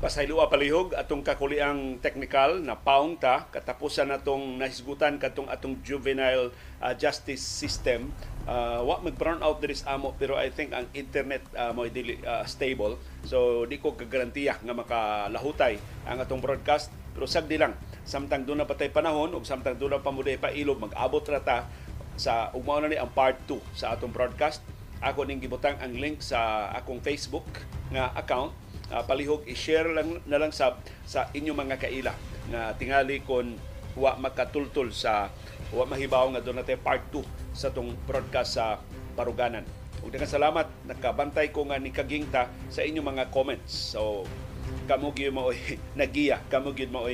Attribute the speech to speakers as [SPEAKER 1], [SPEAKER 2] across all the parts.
[SPEAKER 1] Pasayloa palihog atong kakuliang technical na paong ta katapusan natong nahisgutan katong atong juvenile uh, justice system. Uh, wa mag brown out diri sa amo pero I think ang internet uh, mo dili uh, stable. So di ko kagarantiya nga makalahutay ang atong broadcast. Pero sagdi lang samtang doon na patay panahon ug samtang doon na pamuday pa ilog mag-abot rata sa ugmao na ni ang part 2 sa atong broadcast. Ako ning gibutang ang link sa akong Facebook nga account uh, palihog i-share lang na lang sa sa inyong mga kaila nga tingali kon wa makatultol sa wa mahibaw nga doon natin part 2 sa tong broadcast sa Paruganan. Ug daghang salamat nakabantay ko nga ni kagingta sa inyong mga comments. So kamo gyud mo nagiya, kamo gyud mo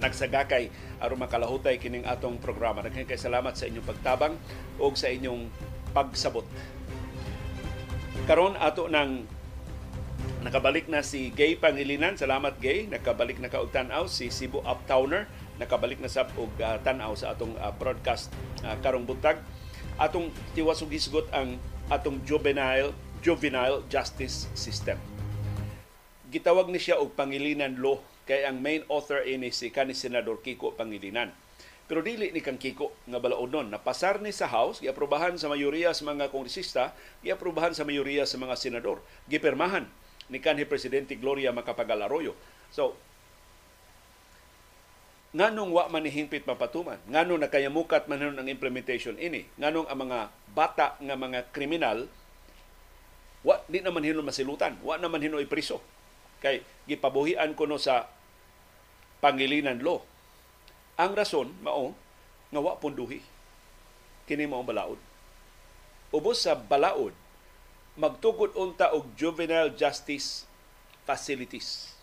[SPEAKER 1] nagsagakay aron makalahutay kining atong programa. Daghang kay salamat sa inyong pagtabang ug sa inyong pagsabot. Karon ato ng Nakabalik na si Gay Pangilinan. Salamat Gay. Nakabalik na kaog tanaw si Cebu Uptowner. Nakabalik na sa og uh, tanaw sa atong uh, broadcast uh, karong buntag. Atong tiwas og hisgot ang atong juvenile juvenile justice system. Gitawag ni siya og Pangilinan law kay ang main author ini si kanhi senador Kiko Pangilinan. Pero dili ni kang Kiko nga balaod nun. Napasar ni sa House, giaprobahan sa mayoriya sa mga kongresista, giaprobahan sa mayoriya sa mga senador. Gipirmahan ni kanhi Presidente Gloria Macapagal Arroyo. So, nganong wa man hingpit mapatuman? Nganong nakayamukat man ang implementation ini? Nganong ang mga bata nga mga kriminal wa di naman hinon masilutan wa naman hinon ipriso. Kay gipabuhian kuno sa pangilinan law. Ang rason mao nga wa punduhi. Kini mao balaod. Ubos sa balaod magtugod unta og juvenile justice facilities.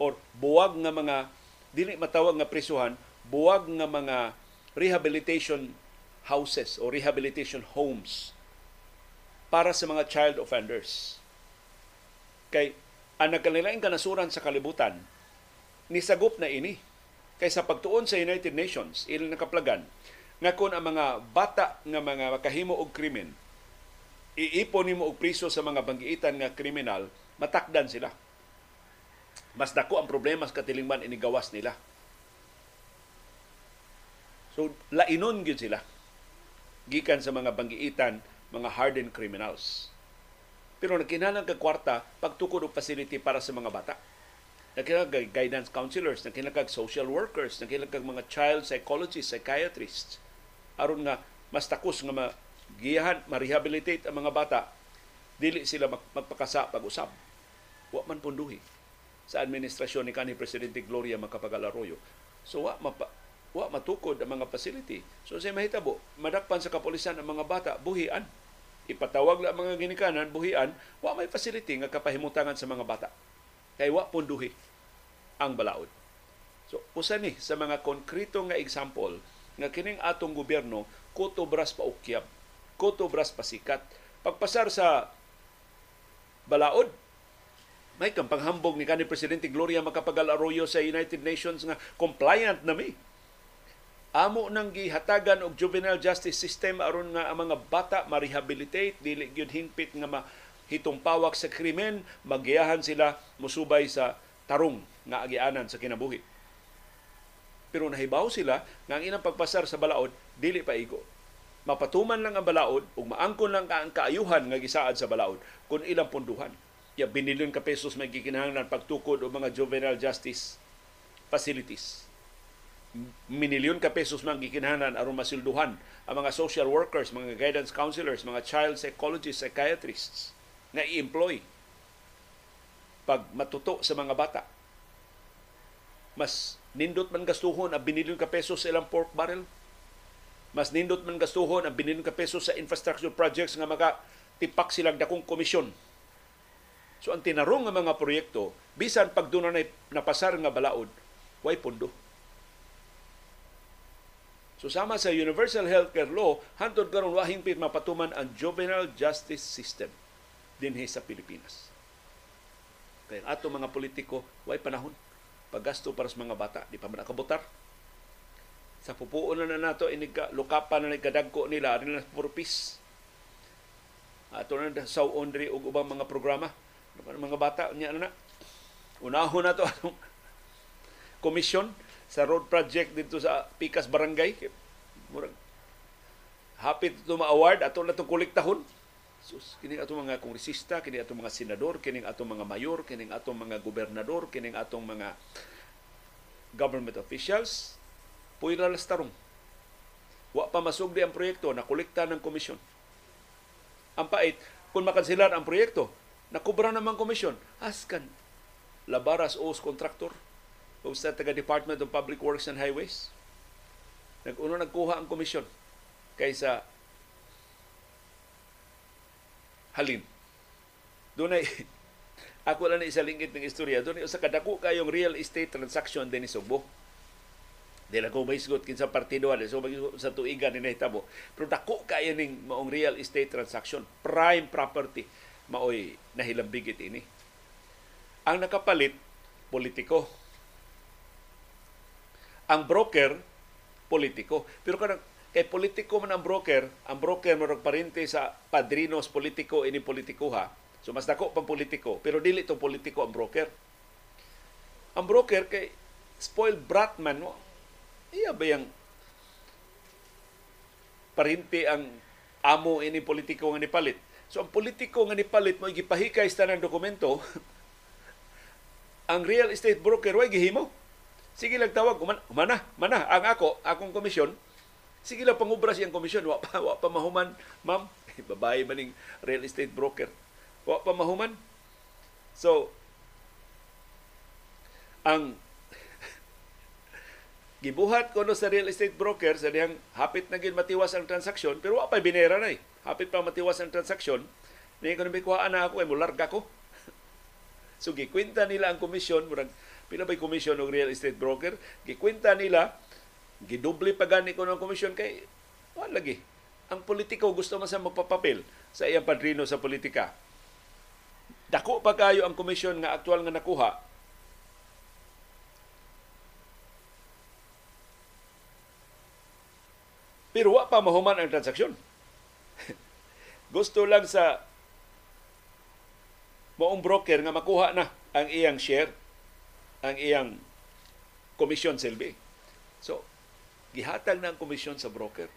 [SPEAKER 1] Or buwag nga mga dili matawag nga prisuhan buwag nga mga rehabilitation houses o rehabilitation homes para sa mga child offenders. Kay ang nagkanilaing kanasuran sa kalibutan nisagop na ini. Kay sa pagtuon sa United Nations ilang nakaplagan nga kung ang mga bata nga mga makahimo og krimen iipon nimo og priso sa mga banggiitan nga kriminal, matakdan sila. Mas dako ang problema sa katilingban inigawas nila. So, lainon gyud sila. Gikan sa mga banggiitan, mga hardened criminals. Pero nagkinahanglan kag kwarta pagtukod og facility para sa mga bata. Nagkinahanglan guidance counselors, nagkinahanglan social workers, nagkinahanglan mga child psychologists, psychiatrists. aron nga mas takos nga ma giyahan ma-rehabilitate ang mga bata. Dili sila magpakasa pag-usab. Wa man punduhi sa administrasyon ni kanhi presidente Gloria Macapagal Arroyo so wa mapa, wa matukod ang mga facility. So sa mahitabo madakpan sa kapulisan ang mga bata buhian. Ipatawag lang mga ginikanan buhian. Wa may facility nga kapahimutangan sa mga bata. Kay wa punduhi ang balaod. So usa ni sa mga konkreto nga example nga kining atong gobyerno kuto bras pa ukyab Koto Bras pasikat. Pagpasar sa balaod, may kang panghambog ni kanhi Presidente Gloria Macapagal Arroyo sa United Nations nga compliant na mi. Amo nang gihatagan og juvenile justice system aron nga ang mga bata ma-rehabilitate dili gyud hingpit nga mahitong pawak sa krimen, magiyahan sila musubay sa tarong nga agianan sa kinabuhi. Pero nahibaw sila nga ang inang pagpasar sa balaod dili pa igo mapatuman lang ang balaod ug maangkon lang ang kaayuhan nga gisaad sa balaod kung ilang punduhan. Ya binilyon ka pesos may gikinahanglan pagtukod og mga juvenile justice facilities. Minilyon ka pesos man gikinahanglan aron masilduhan ang mga social workers, mga guidance counselors, mga child psychologists, psychiatrists nga i-employ pag matuto sa mga bata. Mas nindot man gastuhon ang binilyon ka pesos sa ilang pork barrel mas nindot man gastuhon ang binin ka peso sa infrastructure projects nga maka tipak silang dakong komisyon. So ang tinarong nga mga proyekto, bisan pag doon na napasar nga balaod, way pundo. So sama sa Universal Healthcare Law, hantod karon wa hingpit mapatuman ang juvenile justice system dinhi sa Pilipinas. Kaya ato mga politiko, way panahon paggasto para sa mga bata, di pa man nakabotar sa pupuon na nato inig lukapan na nagkadagko nila rin na purpis. Ato na sa undri og ubang mga programa. Mga bata niya na Unahon na to atong komisyon sa road project dito sa Pikas Barangay. Murag hapit ito ma-award ato na itong kolektahon. Sus, kining atong mga kongresista, kining atong mga senador, kining atong mga mayor, kining atong mga gobernador, kining atong mga government officials, puwira las tarong. Wa pa masugdi ang proyekto na kolekta ng komisyon. Ang pait, kung makansilar ang proyekto, nakubra naman komisyon, askan labaras os contractor o sa taga Department of Public Works and Highways. Nag-uno nagkuha ang komisyon kaysa halin. Doon ay, ako lang isa lingkit ng istorya, doon ay usa kadako kayong real estate transaction din ni Subo. Dila ko maisgot kinsa partido ali so sa tuigan ni nahitabo. Pero dako kayo ning maong real estate transaction, prime property maoy nahilambigit ini. Ang nakapalit politiko. Ang broker politiko. Pero kanang kay politiko man ang broker, ang broker mo parente sa padrinos politiko ini politikuha. So mas dako pang politiko, pero dili to politiko ang broker. Ang broker kay spoiled brat man no? Iya ba yung parinti ang amo ini politiko nga nipalit? So ang politiko nga nipalit mo gipahikay sa ng dokumento, ang real estate broker way gihimo. Sige lang tawag, umana, umana, mana, ang ako, akong komisyon, sige lang pangubra siyang komisyon, wa pa, wa pa mahuman, ma'am, babae maning real estate broker. Wa pa mahuman. So, ang gibuhat ko no sa real estate broker sa diyang hapit na gid matiwas ang transaksyon pero wa pa binera na eh. Hapit pa matiwas ang transaksyon. Ni ko nabi kuhaan na ako ay mularga ko. so gikwenta nila ang komisyon murag pila bay komisyon ng real estate broker gikwenta nila gidoble pa gani ko ng komisyon kay wala lagi. Ang politiko gusto man sa magpapapil sa iyang padrino sa politika. Dako pa kayo ang komisyon nga aktual nga nakuha Pero wa pa mahuman ang transaksyon. Gusto lang sa moong broker nga makuha na ang iyang share, ang iyang komisyon silbi. So, gihatag na ang komisyon sa broker.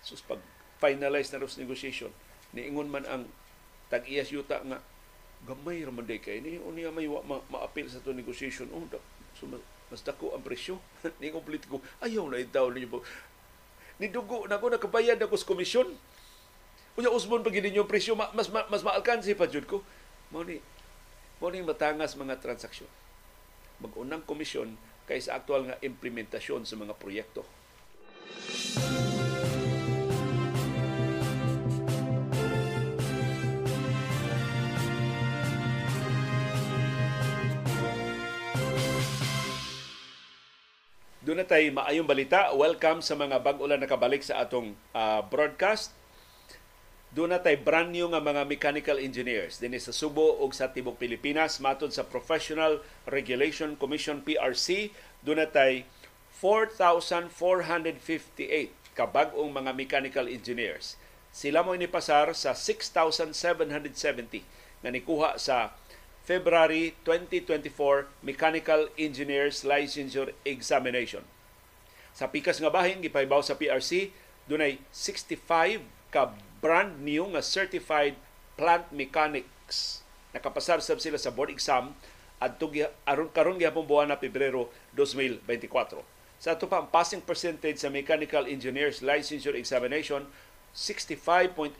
[SPEAKER 1] So, pag finalize na sa negotiation, niingon man ang tag-iyas yuta nga gamay ra man kay ni unya may wa, ma, ma-appeal sa to negotiation oh da, so, mas dako ang presyo ni politiko ayaw na itaw ninyo nidugo na ko nakabayad ako sa komisyon. Unya usbon pag ninyo presyo mas mas, mas maalkansi pa jud ko. Mo ni mo ni matangas mga transaksyon. Mag-unang komisyon kaysa aktual nga implementasyon sa mga proyekto. Doon na maayong balita. Welcome sa mga bag-ulan nakabalik sa atong uh, broadcast. Doon na brand new nga mga mechanical engineers din sa Subo ug sa Tibok Pilipinas matod sa Professional Regulation Commission PRC. Doon na tayo 4,458 kabag-ong mga mechanical engineers. Sila mo inipasar sa 6,770 nga nikuha sa February 2024 Mechanical Engineers Licensure Examination. Sa pikas nga bahin gipahibaw sa PRC dunay 65 ka brand new nga certified plant mechanics. Nakapasar sab sila sa board exam adto aron karon gyapon buwan na Pebrero 2024. Sa ato pa ang passing percentage sa Mechanical Engineers Licensure Examination 65.8%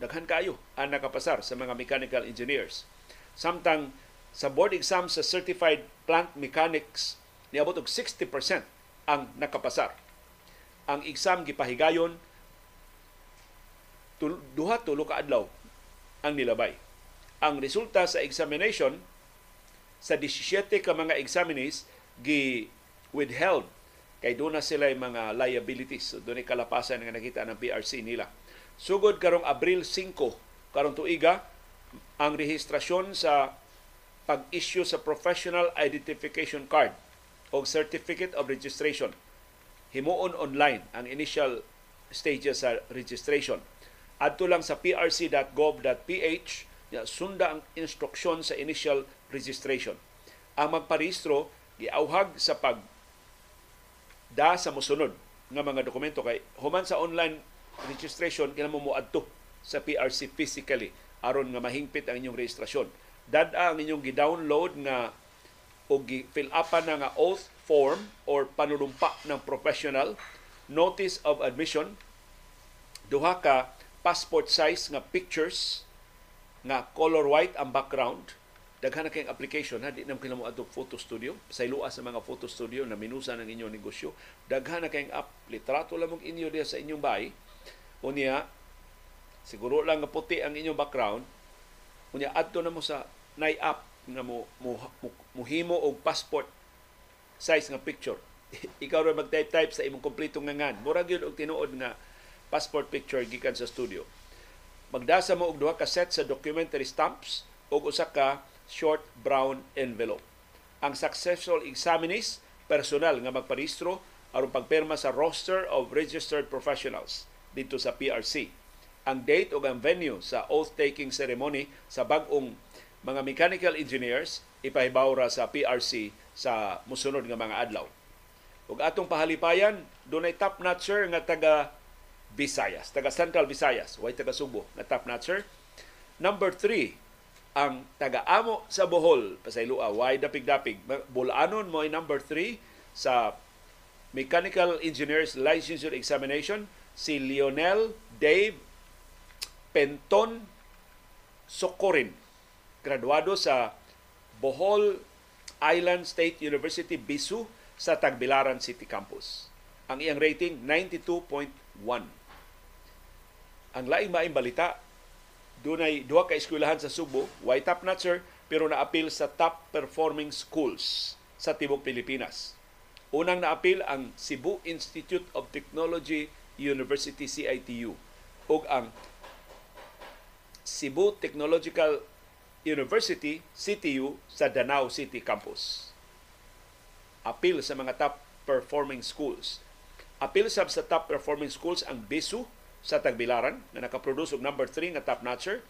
[SPEAKER 1] daghan kayo ang nakapasar sa mga mechanical engineers. Samtang sa board exam sa certified plant mechanics niabot og 60% ang nakapasar. Ang exam gipahigayon tul- duha tulo ka adlaw ang nilabay. Ang resulta sa examination sa 17 ka mga examinees gi withheld kay doon na sila mga liabilities. So, doon kalapasan nga nakita ng PRC nila Sugod karong Abril 5 karong tuiga ang rehistrasyon sa pag-issue sa Professional Identification Card o Certificate of Registration. Himuon online ang initial stages sa registration. Adto lang sa prc.gov.ph sunda ang instruksyon sa initial registration. Ang magparehistro giauhag sa pag da sa mosunod nga mga dokumento kay human sa online registration kailangan mo moadto sa PRC physically aron nga mahingpit ang inyong registrasyon. Dada ang inyong gi-download nga o gi-fill upan na nga oath form or panunumpa ng professional, notice of admission, duha ka passport size nga pictures nga color white ang background, daghan na application ha? Di nam kailangan mo adto photo studio. Sayloa sa mga photo studio na minusa ng inyong negosyo. Daghan na kayong app. Litrato lamang inyo diya sa inyong bahay unya siguro lang nga puti ang inyong background. Unya adto na mo sa nay app nga mo, mo, mo muhimo og passport size nga picture. Ikaw ra mag-type-type sa imong kompletong nga ngan. Murag yun og tinuod nga passport picture gikan sa studio. Magdasa mo og duha ka set sa documentary stamps ug usa ka short brown envelope. Ang successful examinees, personal nga magparehistro aron pagpirma sa roster of registered professionals dito sa PRC. Ang date o ang venue sa oath-taking ceremony sa bag-ong mga mechanical engineers ipahibaw ra sa PRC sa musunod nga mga adlaw. Ug atong pahalipayan, dunay top notcher nga taga Visayas, taga Central Visayas, way taga Subo nga top notcher. Number three, ang taga-amo sa Bohol, pasaylua, why dapig-dapig. Bulanon mo ay number 3 sa Mechanical Engineers Licensure Examination, si Lionel Dave Penton Socorin, graduado sa Bohol Island State University, Bisu, sa Tagbilaran City Campus. Ang iyang rating, 92.1. Ang laing maing balita, dunay duha ka eskwelahan sa Subo, why top notcher pero naapil sa top performing schools sa tibok Pilipinas. Unang naapil ang Cebu Institute of Technology University CITU ug ang Cebu Technological University CTU sa Danau City Campus. Apil sa mga top performing schools. Apil sab sa top performing schools ang BISU sa Tagbilaran na nakaproduce og number 3 nga top notcher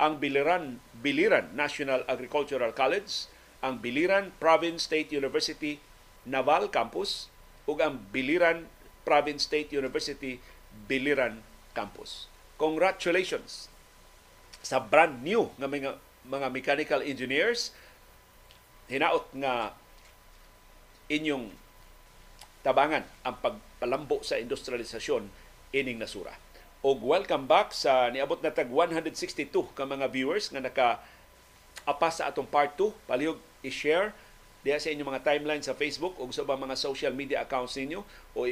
[SPEAKER 1] ang Biliran Biliran National Agricultural College, ang Biliran Province State University Naval Campus ug ang Biliran Province State University Biliran Campus. Congratulations sa brand new nga mga mga mechanical engineers hinaot nga inyong tabangan ang pagpalambo sa industrialisasyon ining nasura. Og welcome back sa niabot na tag 162 ka mga viewers nga naka apas sa atong part 2. Palihog i-share diha sa inyong mga timeline sa Facebook o sa mga social media accounts ninyo o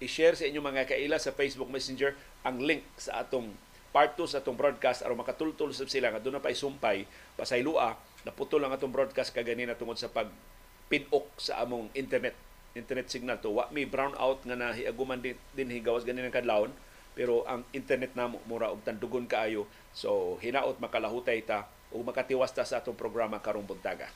[SPEAKER 1] i-share sa inyong mga kaila sa Facebook Messenger ang link sa atong part 2 sa atong broadcast. Aron makatultol sa sila nga na pa isumpay pasaylua naputol ang atong broadcast kaganina tungod sa pag pinok sa among internet. Internet signal to. Wa may brown out nga nahiaguman din, din higawas ganin ang kadlawon pero ang internet na mura og tandugon kaayo. So hinaot makalahutay ta o makatiwas ta sa atong programa karong buntaga.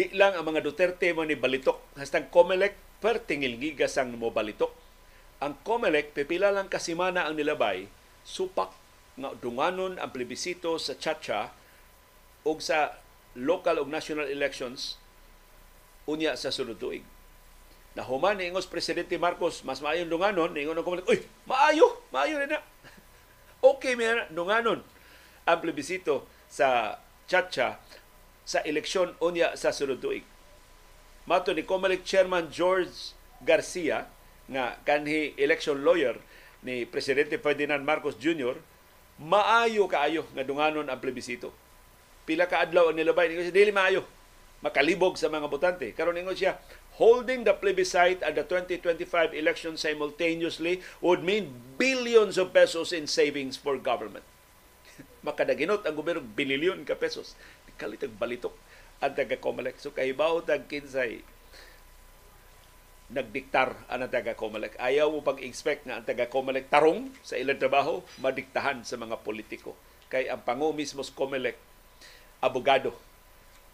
[SPEAKER 1] Di lang ang mga Duterte mo ni balitok hastang Comelec pertingil gigas ang mo balitok ang COMELEC, pipila lang kasimana ang nilabay, supak nga dunganon ang plebisito sa Chacha o sa local o national elections unya sa sunod tuig. Nahuman ni ingos Presidente Marcos, mas maayong dunganon, ingon ang COMELEC, uy, maayo, maayo na na. Okay, may dunganon ang plebisito sa Chacha sa eleksyon unya sa sunod tuig. Mato ni COMELEC Chairman George Garcia, nga kanhi election lawyer ni Presidente Ferdinand Marcos Jr., maayo kaayo nga dunganon ang plebisito. Pila ka adlaw ang nilabay ningo siya dili maayo makalibog sa mga botante. Karon ningo siya holding the plebiscite at the 2025 election simultaneously would mean billions of pesos in savings for government. Makadaginot ang gobyerno bililyon ka pesos. Kalitag balitok ang taga Comelec. So kahibaw tag kinsay nagdiktar ang taga Comelec. Ayaw mo pag-expect nga ang taga Comelec tarong sa ilang trabaho, madiktahan sa mga politiko. Kay ang pangu mismo sa Comelec, abogado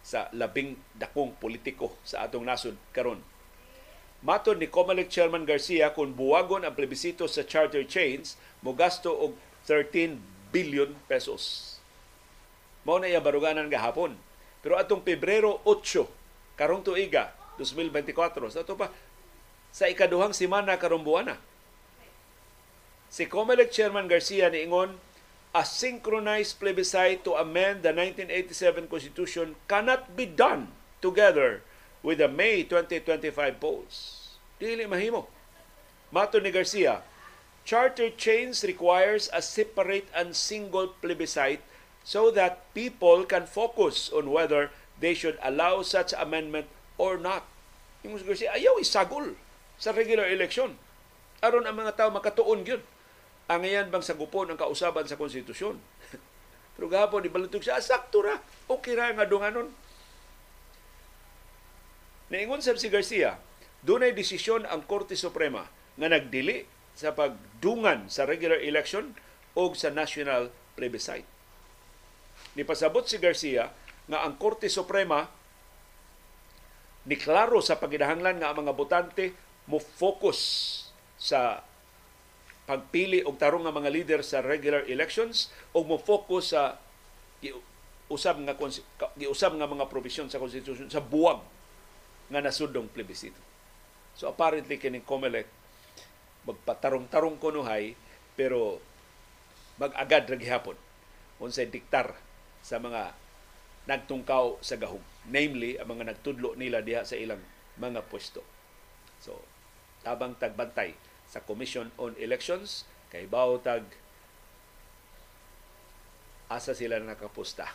[SPEAKER 1] sa labing dakong politiko sa atong nasod karon. Matod ni Comelec Chairman Garcia kung buwagon ang plebisito sa charter chains, mo gasto og 13 billion pesos. Mao na iya baruganan gahapon. Pero atong Pebrero 8, karong tuiga 2024, sa ato pa sa ikaduhang semana karong buwana. Si Comelec Chairman Garcia niingon a synchronized plebiscite to amend the 1987 Constitution cannot be done together with the May 2025 polls. Dili mahimo. Mato ni Garcia, charter change requires a separate and single plebiscite so that people can focus on whether they should allow such amendment or not. Yung Garcia, ayaw isagol sa regular election. Aron ang mga tao makatuon gyud ang iyan bang sagupon ang kausaban sa konstitusyon. Pero gahapon, ibalutog siya, sakto ra. Okay ra nga dunganon. Naingon sa si Garcia, dunay desisyon ang Korte Suprema nga nagdili sa pagdungan sa regular election o sa national plebiscite. Nipasabot si Garcia nga ang Korte Suprema ni klaro sa pagidahanglan nga ang mga botante mo focus sa pagpili og tarong nga mga leader sa regular elections o mo focus sa usab nga giusab nga mga provision sa constitution sa buwag nga nasudong plebisito. So apparently kining COMELEC magpatarong-tarong kunuhay pero mag-agad ra gihapon unsay diktar sa mga nagtungkaw sa gahom namely ang mga nagtudlo nila diha sa ilang mga pwesto. So tabang tagbantay sa Commission on Elections kay tag asa sila nakapusta.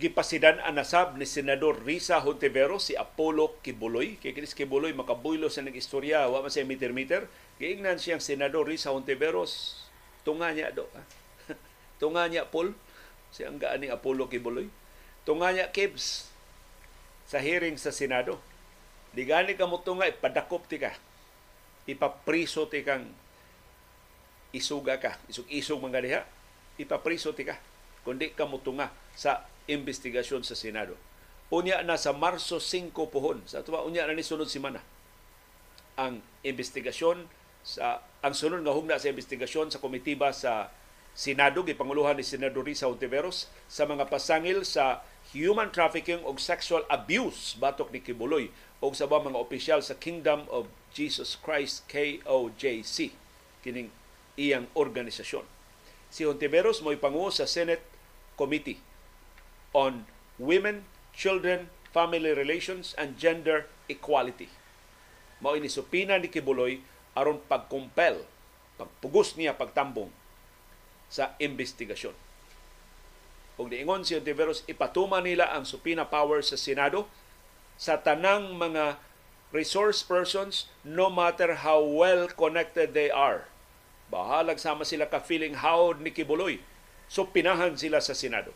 [SPEAKER 1] Gipasidan ang nasab ni Senador Risa Hontiveros si Apollo Kibuloy. Kay Chris Kibuloy makabuylo sa nag istorya, wa man siya meter-meter. Giingnan siyang Senador Risa Hontiveros. Tunga niya do. Ha? Tunga niya Paul. Si ang gaan ni Apollo Kibuloy. Tunga niya Kibs sa hearing sa Senado. Di gani ka tunga, ipadakop ti ka. Ipapriso ti kang isuga ka. Isug-isug mga diha. Ipapriso ti ka. Kundi ka mo tunga sa investigasyon sa Senado. Unya na sa Marso 5 pohon. Sa tuwa, unya na ni sunod simana ang investigasyon sa ang sunod nga hugna sa investigasyon sa komitiba sa Senado gipanguluhan ni Senador Risa Ontiveros sa mga pasangil sa human trafficking o sexual abuse batok ni Kibuloy o sa mga opisyal sa Kingdom of Jesus Christ KOJC kining iyang organisasyon. Si Ontiveros mo ipanguo sa Senate Committee on Women, Children, Family Relations, and Gender Equality. Mao ini supina ni Kibuloy aron pagkumpel, pagpugos niya pagtambong sa investigasyon. Og diingon si Ontiveros, ipatuma nila ang supina power sa Senado sa tanang mga resource persons no matter how well connected they are. Bahalag sama sila ka feeling how ni Kibuloy. So pinahan sila sa Senado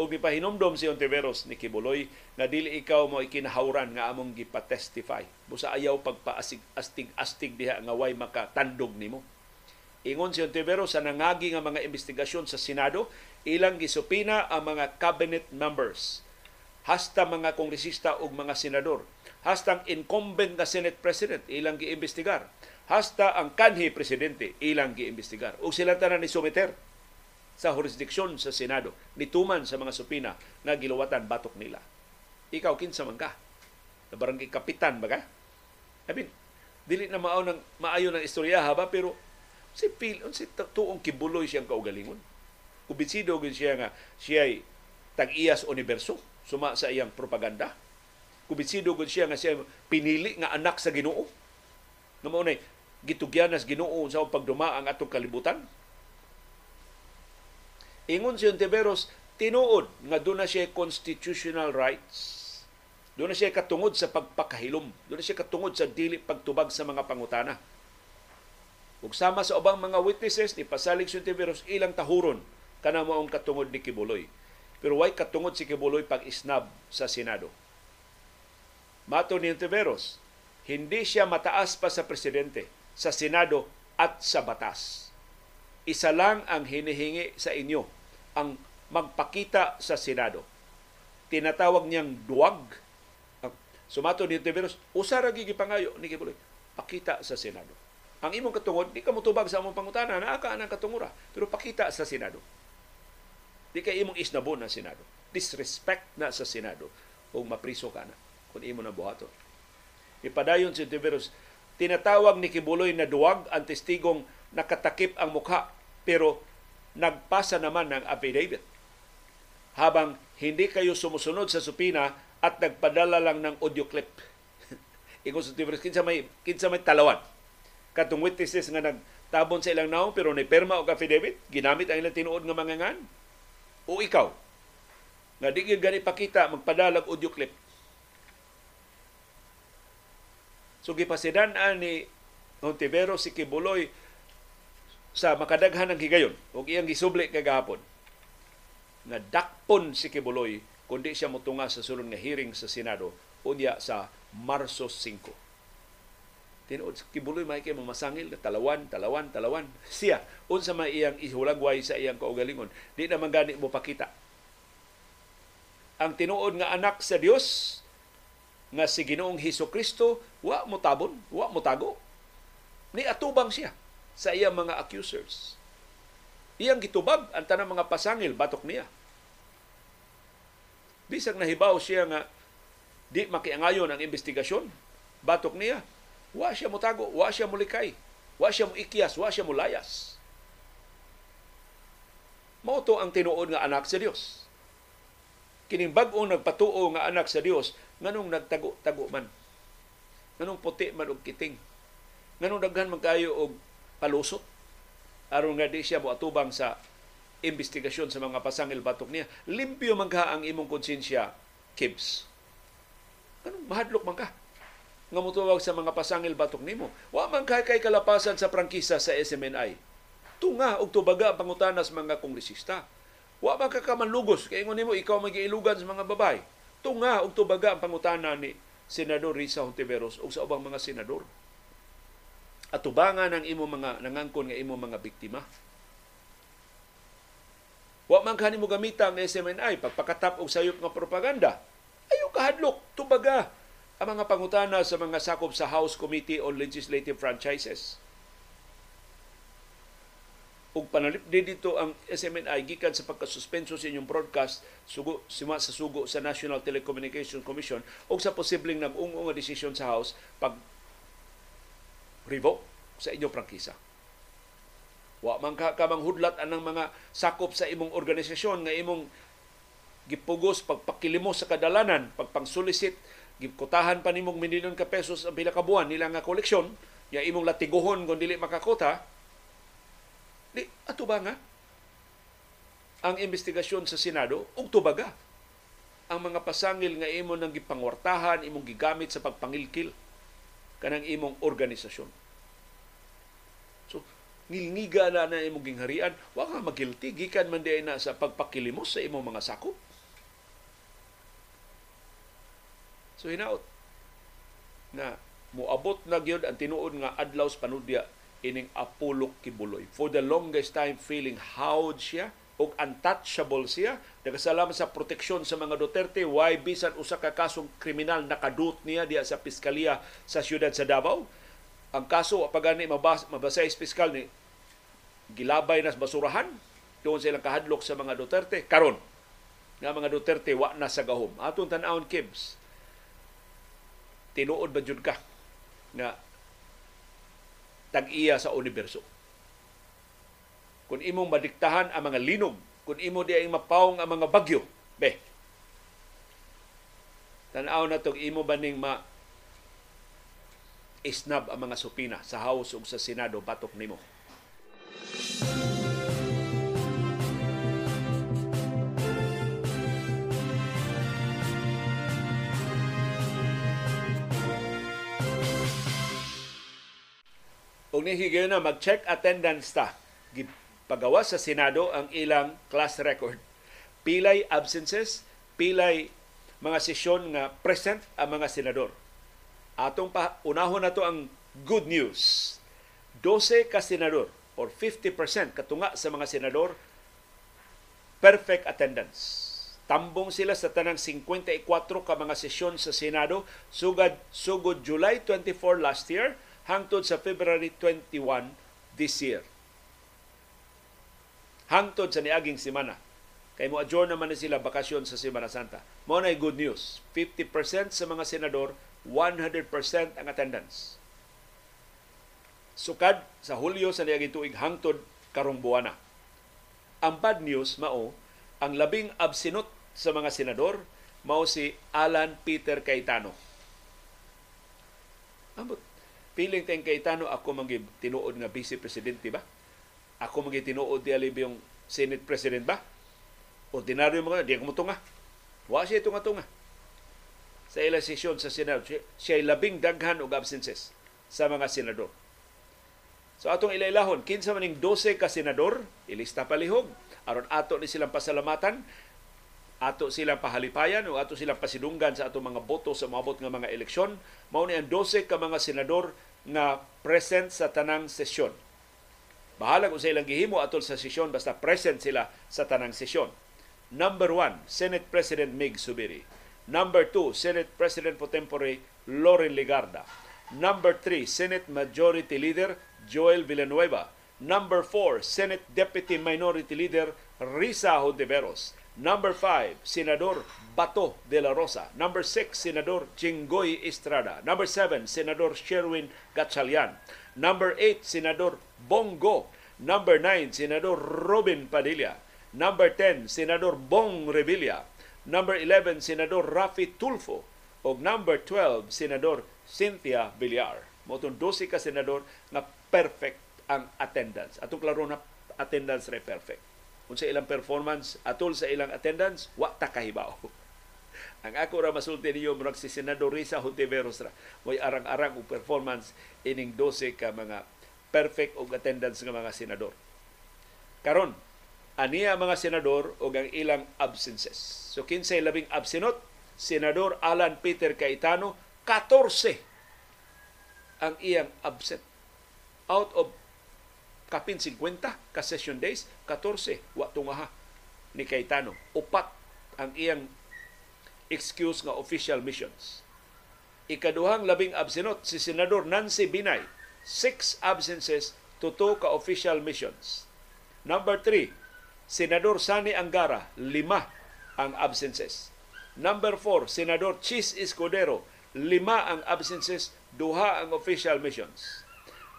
[SPEAKER 1] o gipahinomdom si Ontiveros ni Kibuloy na dili ikaw mo ikinahawran nga among gipatestify. Busa ayaw pagpaastig astig-astig diha nga way makatandog nimo. Ingon si Ontiveros sa nangagi nga mga investigasyon sa Senado, ilang gisupina ang mga cabinet members, hasta mga kongresista ug mga senador, hasta ang incumbent na Senate President, ilang giimbestigar, hasta ang kanhi presidente, ilang giimbestigar. Ug sila tanan ni sumiter sa jurisdiksyon sa Senado nituman sa mga supina nga giluwatan batok nila. Ikaw kinsa man ka? Na barangay kapitan ba ka? I mean, dili na mao ng maayo ng istorya ha ba pero si Pil si tuong kibuloy siyang kaugalingon. Kubisido gid siya nga siya ay tag-iyas universo suma sa iyang propaganda. Kubisido gid siya nga siya pinili nga anak sa Ginoo. Nga mao gitugyanas Ginoo sa pagduma ang atong kalibutan Ingon si Ontiveros, tinuod nga doon na siya constitutional rights. Doon na siya katungod sa pagpakahilom. Doon na siya katungod sa dili pagtubag sa mga pangutana. Ug sama sa ubang mga witnesses ni pasalig si Ontiveros ilang tahuron kana mo ang katungod ni Kibuloy. Pero why katungod si Kibuloy pag isnab sa Senado. Mato ni Ontiveros, hindi siya mataas pa sa presidente, sa Senado at sa batas. Isa lang ang hinihingi sa inyo, ang magpakita sa Senado. Tinatawag niyang duwag. Sumato ni Ontiveros, usa ra gigipangayo ni Kibuloy, pakita sa Senado. Ang imong katungod, di ka mutubag sa among pangutana, naa ka ang katungura, pero pakita sa Senado. Di kay imong isnabon na Senado. Disrespect na sa Senado o mapriso ka na kung imo na buhaton. Ipadayon si Tiberos, tinatawag ni Kibuloy na duwag ang testigong nakatakip ang mukha pero nagpasa naman ng affidavit. Habang hindi kayo sumusunod sa supina at nagpadala lang ng audio clip. Ikaw sa Tiberos, kinsa may, kinsa may talawan katong witnesses nga nagtabon sa ilang naong pero ni perma o affidavit ginamit ang ilang tinuod nga mga ngan o ikaw nga di gani pakita magpadalag audio clip so gipasidan ni Montivero si Kibuloy sa makadaghan ng higayon. Ug iyang gisubli kagahapon nga dakpon si Kibuloy kundi siya motunga sa sulod nga hearing sa Senado unya sa Marso 5 tinuod kibuloy may kay mamasangil talawan talawan talawan. Siya unsa may iyang ihulagway sa iyang kaugalingon di naman gani mo pakita. Ang tinuod nga anak sa Dios nga si Ginoong Hesus Kristo wa mo tabon wa mo tago. Ni atubang siya sa iyang mga accusers iyang gitubag ang tanang mga pasangil batok niya bisag nahibaw siya nga di makiangayon ang investigasyon batok niya Wa siya mutago, wa siya mulikay, wa siya mo ikyas, wa siya mulayas. Mao to ang tinuod nga anak sa Dios. Kining bag-o nagpatuo nga anak sa Dios, nganong nagtago-tago man. Nganong puti man og kiting. Nganong daghan man kayo og palusot. aron nga di siya moatubang sa investigasyon sa mga pasangil batok niya. Limpyo man ka ang imong konsensya, Kibs. Anong mahadlok man ka? nga mutuwag sa mga pasangil batok nimo. Wa man kay kay kalapasan sa prangkisa sa SMNI. Tunga og tubaga pangutanas mga kongresista. Wa man ka kamanlugos kay ingon nimo ikaw magiilugan sa mga babay. Tunga og tubaga ang pangutana ni Senador Risa Hontiveros ug sa ubang mga senador. At tubangan ang imo mga nangangkon nga imo mga biktima. Wa man kanimo gamita ang SMNI pagpakatap og sayop nga propaganda. Ayo kahadlok, tubaga ang mga pangutana sa mga sakop sa House Committee on Legislative Franchises. Ug panalip din dito ang SMNI gikan sa pagkasuspenso sa inyong broadcast sugo sima sa sugo sa National Telecommunications Commission o sa posibleng nag-ungong nga desisyon sa House pag revoke sa inyong prangkisa. Wa man ka kamang hudlat anang mga sakop sa imong organisasyon nga imong gipugos pagpakilimos sa kadalanan, pagpangsulisit gikutahan pa nimong milyon ka pesos ang pila ka buwan nila nga koleksyon, ya imong latiguhon kung dili makakota, di ato ba nga? Ang investigasyon sa Senado ug tubaga ang mga pasangil nga imo nang gipangwartahan, imong gigamit sa pagpangilkil kanang imong organisasyon. So, ngilngiga na na imong gingharian, wa ka magilti gikan man di na sa pagpakilimos sa imong mga sakop. So hinaot na muabot na gyud ang tinuod nga adlaw sa panudya ining Apollo Kibuloy. For the longest time feeling howd siya og untouchable siya. Nagasalamat sa proteksyon sa mga Duterte. Why bisan usa ka kasong kriminal nakadut niya diya sa piskalya sa siyudad sa Davao. Ang kaso pagani mabas, mabasay sa piskal ni gilabay na basurahan doon silang kahadlok sa mga Duterte karon nga mga Duterte wa na sa gahom. Atong tan-awon Kibs tinuod ba jud ka na tag-iya sa universo. Kung imong madiktahan ang mga linog, kung imo di ay mapawong ang mga bagyo, be, tanaw na tong imo baning ma isnab ang mga supina sa House ug sa Senado batok nimo. Kung nihigayon na mag-check attendance ta, pagawa sa Senado ang ilang class record. Pilay absences, pilay mga sesyon nga present ang mga senador Atong pa unahon na to ang good news. 12 ka senador or 50% katunga sa mga senador perfect attendance. Tambong sila sa tanang 54 ka mga sesyon sa Senado sugad sugod July 24 last year hangtod sa February 21 this year. Hangtod sa niaging semana. Kay mo adjourn naman na sila bakasyon sa Semana Santa. Mo na good news. 50% sa mga senador 100% ang attendance. Sukad sa Hulyo sa niaging tuig hangtod karong buwana. Ang bad news mao ang labing absinot sa mga senador mao si Alan Peter Cayetano. Ambot piling tayong Cayetano ako magi tinuod nga vice presidente ba? Ako magi tinuod di alib yung Senate President ba? Ordinaryo mga di ako mutunga. Wa siya tunga-tunga sa ilang sesyon sa Senado. Siya labing daghan og absences sa mga senador. So atong ilailahon, kinsa maning 12 ka senador, ilista palihog, aron ato ni silang pasalamatan, ato silang pahalipayan o ato silang pasidunggan sa atong mga boto sa maabot nga mga eleksyon, mao ni ang 12 ka mga senador nga present sa tanang sesyon. Bahala kung sa ilang gihimo atol sa sesyon basta present sila sa tanang sesyon. Number one, Senate President Mig Subiri. Number 2, Senate President pro tempore Loren Ligarda. Number 3, Senate Majority Leader Joel Villanueva. Number 4, Senate Deputy Minority Leader Risa Hontiveros. Number 5, Senador Bato de la Rosa. Number 6, Senador Jinggoy Estrada. Number 7, Senador Sherwin Gatchalian. Number 8, Senador Bongo. Number 9, Senador Robin Padilla. Number 10, Senador Bong Revilla. Number 11, Senador Rafi Tulfo. O number 12, Senador Cynthia Villar. Motong 12 ka senador na perfect ang attendance. Atong klaro na attendance re perfect. Kung sa ilang performance, atol sa ilang attendance, wa ta kahibaw. ang ako ra masulti niyo murag si Senador Risa Hontiveros ra. Mo'y arang-arang og performance ining 12 ka mga perfect og attendance nga mga senador. Karon, aniya mga senador o ang ilang absences. So kinsay labing absenot, Senador Alan Peter Cayetano, 14 ang iyang absent. Out of kapin 50 ka session days, 14 wa tungaha ni Cayetano. Upat ang iyang excuse nga official missions. Ikaduhang labing absenot si Senador Nancy Binay, six absences to two ka official missions. Number three, Senador Sani Angara, lima ang absences. Number 4, Senador Chis Escudero, lima ang absences, duha ang official missions.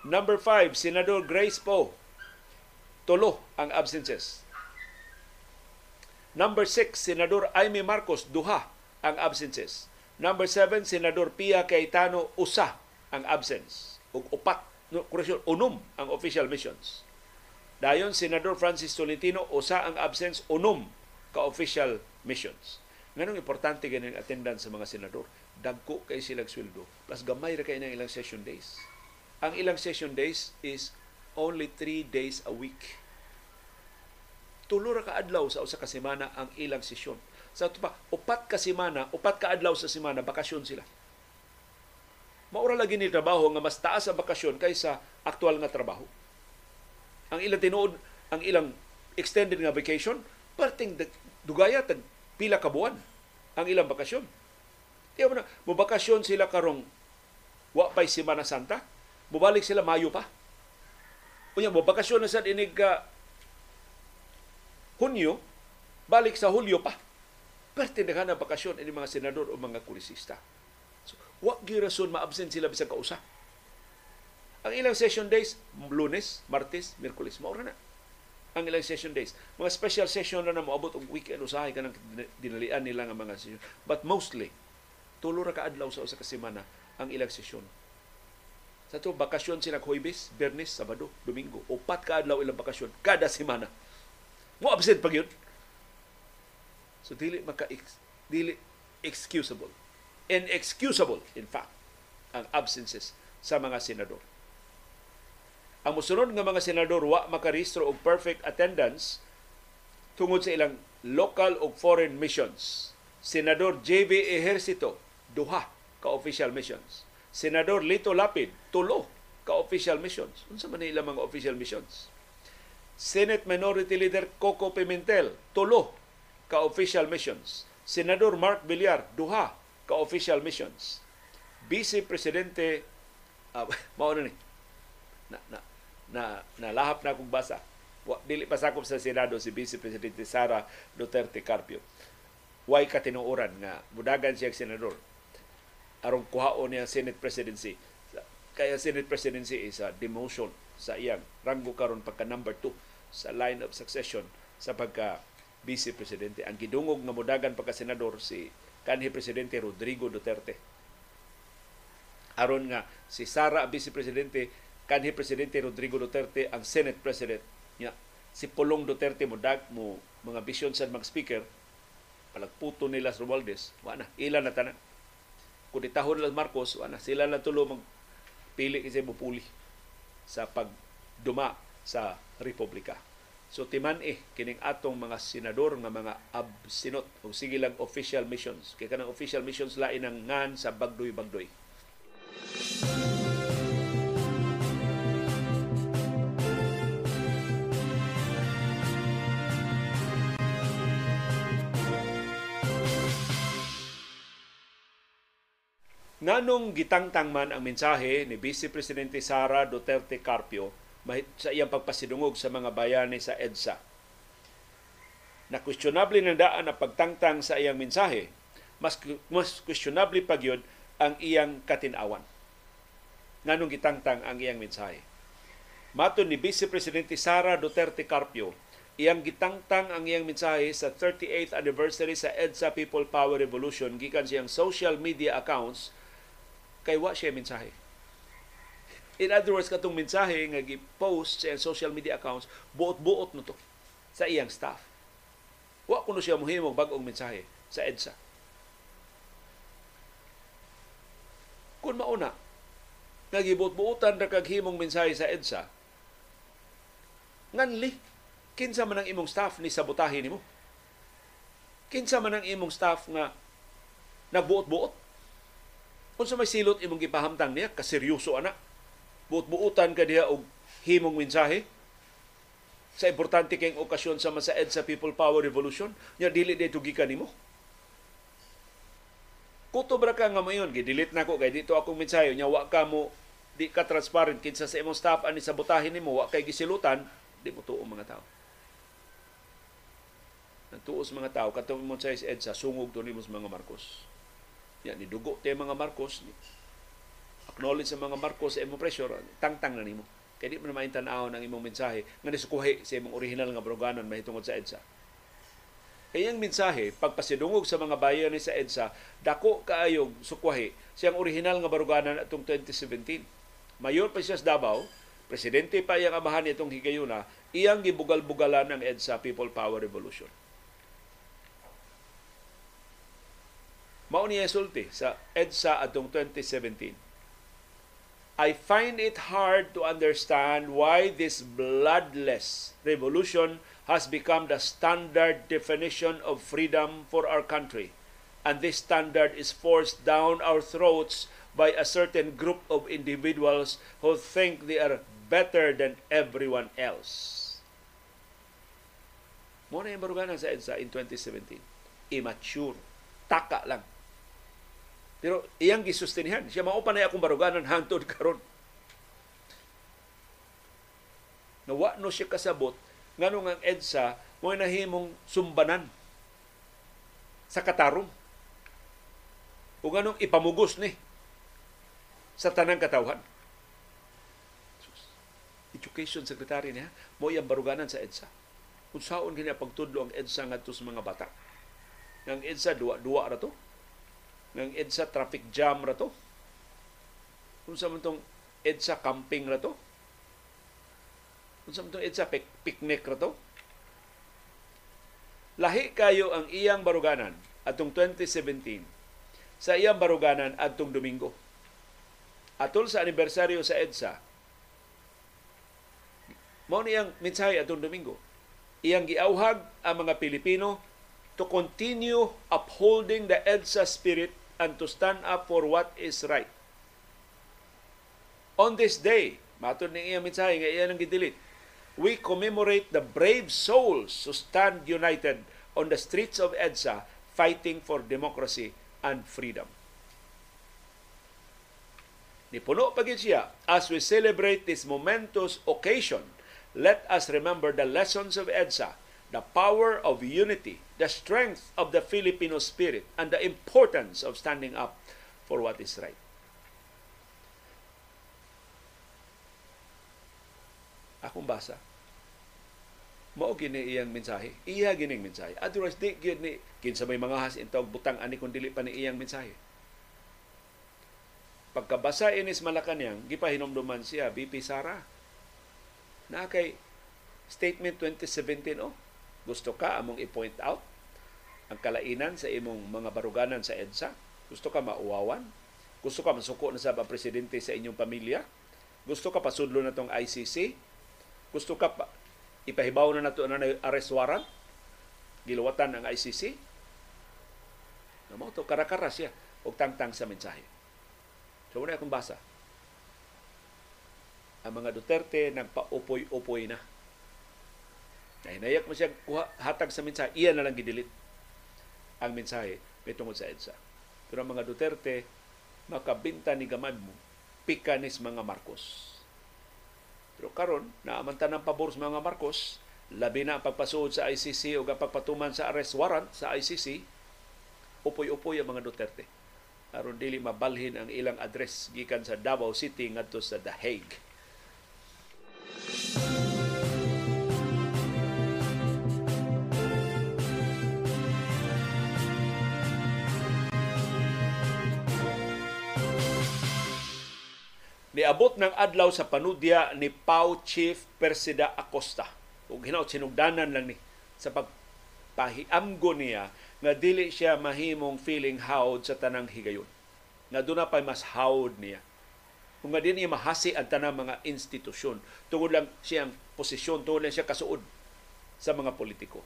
[SPEAKER 1] Number 5, Senador Grace Poe, tulo ang absences. Number 6, Senador Aimee Marcos, duha ang absences. Number 7, Senador Pia Cayetano, usa ang absence. Ug upat, no, correction, unom ang official missions. Dayon, Senador Francis Tolentino, usa ang absence, unom ka-official missions. Nganong importante ganing attendance sa mga senador? Dagko kay silang sweldo. Plus gamay ra kay ng ilang session days. Ang ilang session days is only three days a week. Tulo ra ka adlaw sa usa ka semana ang ilang sesyon. Sa pa, upat ka semana, upat ka adlaw sa semana, bakasyon sila. Maura lagi ni trabaho nga mas taas ang bakasyon kaysa aktual nga trabaho ang ilang tinuod, ang ilang extended nga vacation, parting dugaya tag pila ka buwan ang ilang bakasyon. Tiyo mo na, mubakasyon sila karong wa pa'y Semana Santa, mubalik sila Mayo pa. Unya, mubakasyon na sa inig ka Hunyo, balik sa Hulyo pa. Perte na na bakasyon ini mga senador o mga kulisista. Wa rason ma-absent sila bisag kausa. Ang ilang session days, lunes, martes, merkulis, maura na. Ang ilang session days. Mga special session na na moabot og weekend usahay ka ng dinalian nila nga mga session. But mostly, tulo ra ka adlaw sa usa ka semana ang ilang sesyon. Sa to bakasyon sila Huwebes, Bernes, Sabado, Domingo. Upat ka adlaw ilang bakasyon kada semana. Mo absent pag yun. So dili maka dili excusable. Inexcusable in fact ang absences sa mga senador. Ang musunod nga mga senador wa makarehistro og perfect attendance tungod sa ilang local o foreign missions. Senador JB Ejercito, duha ka official missions. Senador Lito Lapid, tulo ka official missions. Unsa man nila mga official missions? Senate Minority Leader Coco Pimentel, tulo ka official missions. Senador Mark Villar, duha ka official missions. Vice Presidente uh, mao na ni na, na, na, nalahap na akong basa. Dili pa sakop sa Senado si Vice Presidente Sara Duterte Carpio. Way katinuoran nga mudagan siya senador aron kuhaon niya Senate presidency. Kaya Senate presidency is a demotion sa iyang ranggo karon pagka number 2 sa line of succession sa pagka vice presidente. Ang gidungog nga mudagan pagka senador si kanhi presidente Rodrigo Duterte. Aron nga si Sara vice presidente kanhi presidente Rodrigo Duterte ang Senate president niya. Si Pulong Duterte mo dag mo mga bisyon sa mag speaker palagputo nila sa Romualdez, wala na, ilan na tanan kung itahon nila Marcos, ana, sila na tulo magpili kasi mupuli sa pagduma sa Republika. So timan eh, kining atong mga senador nga mga absinot o sige lang official missions. Kaya kanang official missions lain ang ngan sa bagdoy-bagdoy. Nganong gitangtang man ang mensahe ni Vice Presidente Sara Duterte Carpio sa iyang pagpasidungog sa mga bayani sa EDSA. Na questionable na daan na pagtangtang sa iyang mensahe, mas, mas questionable pa yun ang iyang katinawan. Nganong gitangtang ang iyang mensahe. Mato ni Vice Presidente Sara Duterte Carpio, iyang gitangtang ang iyang mensahe sa 38th anniversary sa EDSA People Power Revolution gikan siyang social media accounts kay wa siya mensahe. In other words, katong mensahe nga gi-post sa social media accounts, buot-buot no to sa iyang staff. Wa kuno siya mohimong bag-ong mensahe sa EDSA. Kung mauna, nagibot-buutan ra kag himong mensahe sa EDSA, nganli, kinsa man ang imong staff ni sabotahe nimo? Kinsa man ang imong staff nga nagbuot-buot Unsa may silot imong gipahamtang niya kaseryoso ana. Buot-buutan ka diha og himong mensahe sa importante kayong okasyon sa sa EDSA People Power Revolution, nya dili dito gikan nimo. Kuto bra ka nga mayon, gidelete nako kay dito akong mensahe nya wa ka mo di ka transparent kinsa sa imong staff ani sabotahin nimo wa kay gisilutan, di mo tuo mga tao. Nagtuos mga tao katong mo sa EDSA sungog to nimo mga Marcos. Yan, ni dugo tayo mga Marcos, ni acknowledge sa mga Marcos sa imong pressure, tangtang na nimo. Kaya di mo na maintanaw ng imong mensahe nga nisukuhi sa imong original nga broganan mahitungod sa EDSA. Kaya ang mensahe, pagpasidungog sa mga bayan ni sa EDSA, dako kaayong sukwahi siyang original nga baruganan atong 2017. Mayor pa siya sa Davao, presidente pa iyang amahan itong higayuna, iyang gibugal-bugalan ng EDSA People Power Revolution. Mao sulti sa EDSA atong 2017. I find it hard to understand why this bloodless revolution has become the standard definition of freedom for our country. And this standard is forced down our throats by a certain group of individuals who think they are better than everyone else. Muna yung baruganan sa EDSA in 2017. Immature. Taka lang pero iyang gisustinihan. Siya mao pa na akong baruganan hantod karon. Nawa no siya kasabot nganong ang EDSA mo nahimong sumbanan sa katarong. O nganong ipamugos ni sa tanang katawhan. Education Secretary niya, mo iyang baruganan sa EDSA. Kung saon kanya pagtudlo ang EDSA ngadto sa mga bata. Ang EDSA duwa-duwa ra to ng EDSA traffic jam ra to. Kung sa man EDSA camping ra to. Kung sa man EDSA picnic ra to. Lahi kayo ang iyang baruganan atong 2017 sa iyang baruganan atong Domingo. Atol sa anibersaryo sa EDSA, mao niyang mensahe atong Domingo. Iyang giauhag ang mga Pilipino to continue upholding the EDSA spirit and to stand up for what is right. On this day, matod ning iyang mensahe nga iyan ang gidelete, we commemorate the brave souls who stand united on the streets of EDSA fighting for democracy and freedom. Nipuno pa siya, as we celebrate this momentous occasion, let us remember the lessons of EDSA, the power of unity, the strength of the Filipino spirit, and the importance of standing up for what is right. Akong basa. Mao gini iyang mensahe. Iya gining mensahe. Otherwise di gini kinsa may mga has intawag butang ani kun dili pa ni iyang mensahe. Pagkabasa inis Malacanang, gipahinomduman siya BP Sara. Na kay statement 2017 oh, gusto ka among i-point out ang kalainan sa imong mga baruganan sa EDSA? Gusto ka mauwawan? Gusto ka masuko na sa presidente sa inyong pamilya? Gusto ka pasudlo na tong ICC? Gusto ka pa, ipahibaw na nato na arrest warrant? Giluwatan ang ICC? Namo to karakara siya og tangtang sa mensahe. So muna akong basa. Ang mga Duterte nagpa-upoy-upoy na. Ay nayak mo siya hatag sa mensahe, iya na lang gidilit ang mensahe may tungod sa EDSA. Pero ang mga Duterte, makabinta ni gamad mo, pikanis mga Marcos. Pero karon naamanta ng pabor sa mga Marcos, labi na ang pagpasuod sa ICC o pagpatuman sa arrest warrant sa ICC, upoy-upoy ang mga Duterte aron dili mabalhin ang ilang address gikan sa Davao City ngadto sa The Hague. Niabot ng adlaw sa panudya ni Pau Chief Persida Acosta. Ug hinaut sinugdanan lang ni sa pagpahiamgo niya nga dili siya mahimong feeling howd sa tanang higayon. Nga doon na pa mas howd niya. Kung nga din niya mahasi ang tanang mga institusyon, tungod lang siyang posisyon, tungod lang siya kasuod sa mga politiko.